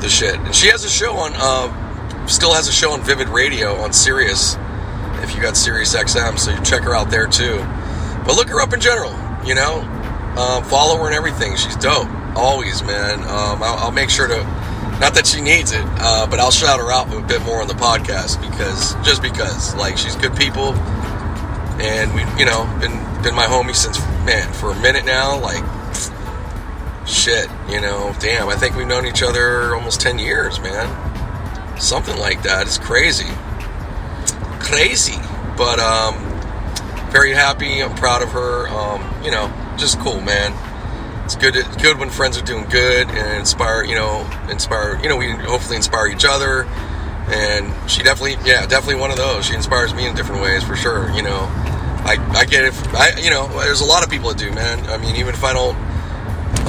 the shit. And she has a show on, uh, still has a show on Vivid Radio on Sirius. If you got Sirius XM, so you check her out there too. But look her up in general. You know, uh, follow her and everything. She's dope. Always, man. Um, I'll, I'll, make sure to. Not that she needs it, uh, but I'll shout her out a bit more on the podcast because just because, like, she's good people, and we, you know, been been my homie since man for a minute now. Like, shit, you know, damn. I think we've known each other almost ten years, man. Something like that. It's crazy, crazy. But um, very happy. I'm proud of her. Um, you know, just cool, man. It's good. It's good when friends are doing good and inspire. You know, inspire. You know, we hopefully inspire each other. And she definitely, yeah, definitely one of those. She inspires me in different ways for sure. You know, I, I get it. I, you know, there's a lot of people that do, man. I mean, even if I don't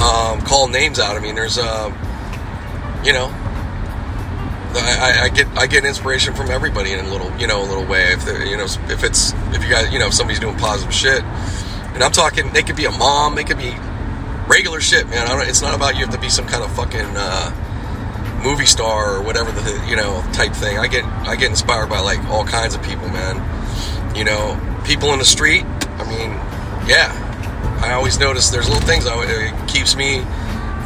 um, call names out, I mean, there's, uh, you know, I, I, get I get inspiration from everybody in a little, you know, a little way. If you know, if it's if you guys, you know, if somebody's doing positive shit, and I'm talking, they could be a mom, they could be regular shit, man. it's not about you have to be some kind of fucking uh, movie star or whatever the you know type thing. I get I get inspired by like all kinds of people, man. You know, people in the street. I mean, yeah. I always notice there's little things. I, it keeps me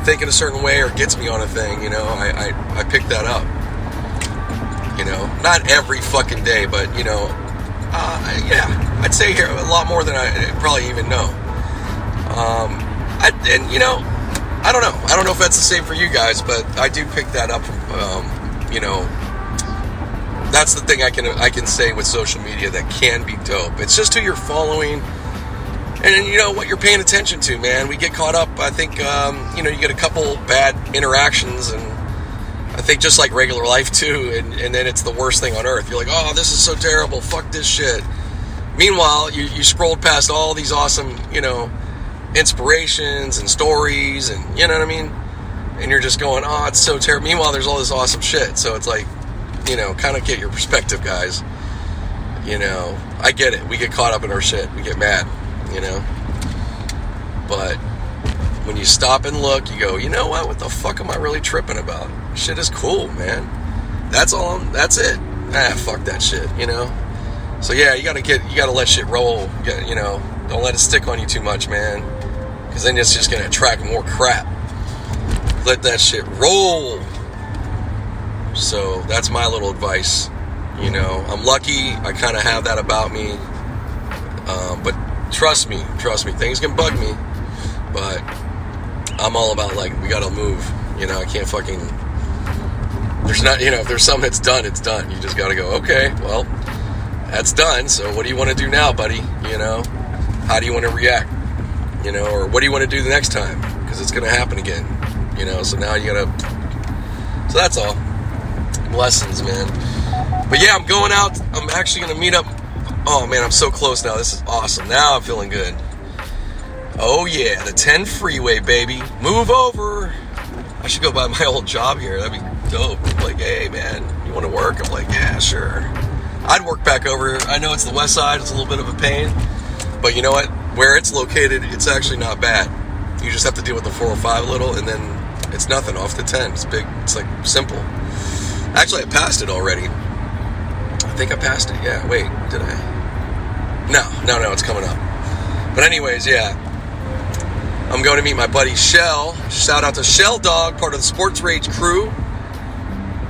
thinking a certain way or gets me on a thing. You know, I I, I pick that up. You know, not every fucking day, but you know, uh, yeah, I'd say here a lot more than I probably even know. Um, I, and you know, I don't know. I don't know if that's the same for you guys, but I do pick that up um, you know, that's the thing I can I can say with social media that can be dope. It's just who you're following, and you know what you're paying attention to, man. We get caught up. I think um, you know you get a couple bad interactions, and I think just like regular life too, and, and then it's the worst thing on earth. You're like, oh, this is so terrible. Fuck this shit. Meanwhile, you you scrolled past all these awesome, you know, inspirations and stories, and you know what I mean. And you're just going, oh, it's so terrible. Meanwhile, there's all this awesome shit. So it's like, you know, kind of get your perspective, guys. You know, I get it. We get caught up in our shit. We get mad, you know. But when you stop and look, you go, you know what? What the fuck am I really tripping about? Shit is cool, man. That's all. I'm, that's it. Ah, fuck that shit, you know. So yeah, you gotta get, you gotta let shit roll. You, know, don't let it stick on you too much, man. Because then it's just gonna attract more crap. Let that shit roll. So that's my little advice. You know, I'm lucky. I kind of have that about me. Um, but trust me, trust me, things can bug me. But I'm all about like we gotta move. You know, I can't fucking. There's not, you know, if there's something that's done, it's done. You just gotta go. Okay, well, that's done. So what do you want to do now, buddy? You know, how do you want to react? You know, or what do you want to do the next time? Because it's gonna happen again. You know, so now you gotta. So that's all lessons, man. But yeah, I'm going out. I'm actually to meet up. Oh man, I'm so close now. This is awesome. Now I'm feeling good. Oh yeah, the 10 freeway, baby. Move over. I should go by my old job here. That'd be dope. Like, hey man, you want to work? I'm like, yeah, sure. I'd work back over. Here. I know it's the west side. It's a little bit of a pain, but you know what? Where it's located, it's actually not bad. You just have to deal with the 405 a little, and then it's nothing off the 10. It's big. It's like simple. Actually, I passed it already. I think I passed it. Yeah. Wait, did I? No, no, no. It's coming up. But anyways, yeah. I'm going to meet my buddy Shell. Shout out to Shell Dog, part of the Sports Rage crew.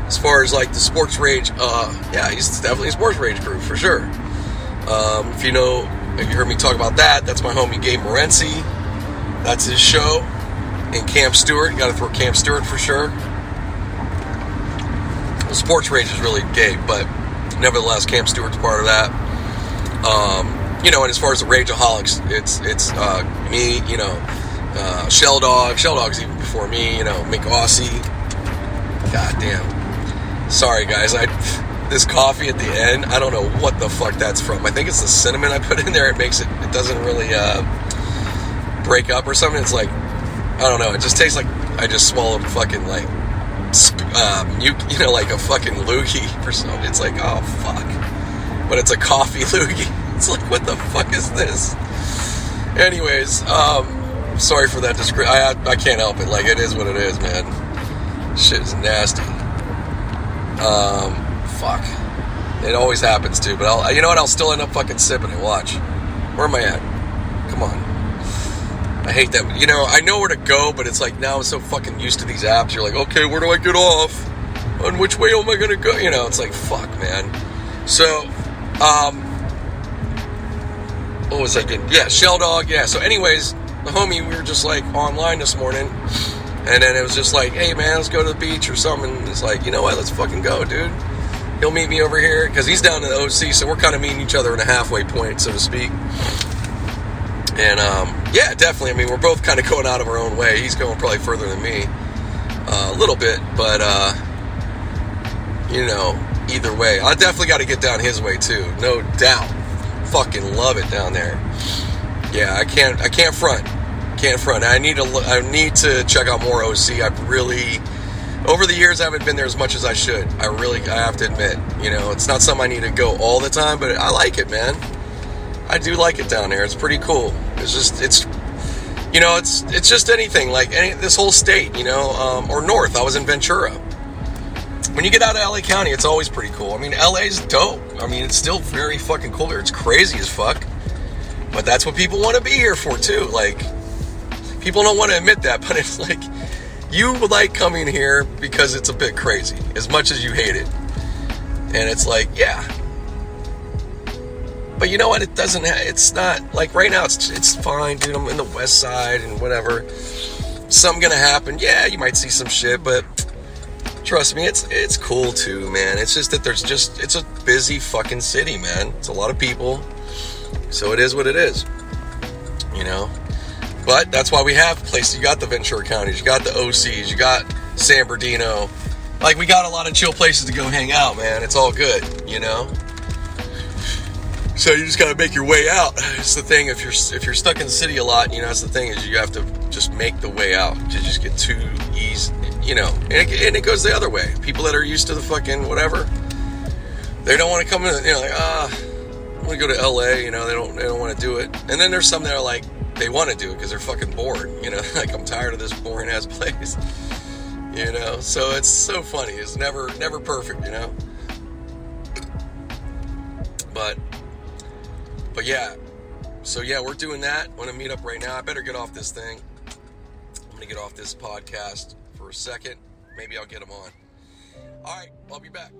As far as like the Sports Rage, uh, yeah, he's definitely a Sports Rage crew for sure. Um, if you know, if you heard me talk about that, that's my homie Gabe Morency. That's his show. And Camp Stewart, you got to throw Camp Stewart for sure. Sports Rage is really gay, but nevertheless, Camp Stewart's part of that. Um, you know, and as far as the Rageaholics, it's it's uh, me, you know, uh, Shell Dog. Shell Dog's even before me. You know, Mick Aussie. God damn. Sorry, guys. I this coffee at the end. I don't know what the fuck that's from. I think it's the cinnamon I put in there. It makes it. It doesn't really uh, break up or something. It's like I don't know. It just tastes like I just swallowed fucking like um, you you know like a fucking loogie or something. It's like oh fuck, but it's a coffee loogie. It's like what the fuck is this? Anyways, um, sorry for that. description. I I can't help it. Like it is what it is, man. Shit is nasty. Um, fuck. It always happens too. But I'll you know what? I'll still end up fucking sipping it. Watch. Where am I at? Come on. I hate that. You know, I know where to go, but it's like now I'm so fucking used to these apps. You're like, okay, where do I get off? On which way am I gonna go? You know, it's like fuck, man. So, um, what was I? Yeah, Shell Dog. Yeah. So, anyways, the homie, we were just like online this morning, and then it was just like, hey man, let's go to the beach or something. And it's like, you know what? Let's fucking go, dude. He'll meet me over here because he's down in the OC, so we're kind of meeting each other in a halfway point, so to speak. And um, yeah, definitely. I mean, we're both kind of going out of our own way. He's going probably further than me, uh, a little bit, but uh, you know, either way, I definitely got to get down his way too, no doubt. Fucking love it down there. Yeah, I can't, I can't front, can't front. I need to, I need to check out more OC. I've really, over the years, I haven't been there as much as I should. I really, I have to admit, you know, it's not something I need to go all the time, but I like it, man. I do like it down there. It's pretty cool. It's just it's you know it's it's just anything like any this whole state you know um, or north. I was in Ventura. When you get out of LA County, it's always pretty cool. I mean, LA's dope. I mean, it's still very fucking cool there. It's crazy as fuck, but that's what people want to be here for too. Like people don't want to admit that, but it's like you like coming here because it's a bit crazy, as much as you hate it. And it's like, yeah, but you know what? It doesn't. Ha- it's not like right now. It's it's fine, dude. I'm in the West Side and whatever. Something gonna happen. Yeah, you might see some shit, but trust me, it's it's cool too, man. It's just that there's just it's a busy fucking city, man. It's a lot of people, so it is what it is. You know. But that's why we have places. You got the Ventura counties, you got the OCs, you got San Bernardino. Like we got a lot of chill places to go hang out, man. It's all good, you know. So you just got to make your way out. It's the thing. If you're if you're stuck in the city a lot, you know, that's the thing is you have to just make the way out. To just get too easy, you know. And it, and it goes the other way. People that are used to the fucking whatever, they don't want to come in. You know, like ah, I want to go to L.A. You know, they don't they don't want to do it. And then there's some that are like they want to do it because they're fucking bored. You know, like I'm tired of this boring ass place. You know, so it's so funny. It's never never perfect. You know, but but yeah, so yeah, we're doing that. Want to meet up right now? I better get off this thing. I'm gonna get off this podcast second. Maybe I'll get them on. All right, I'll be back.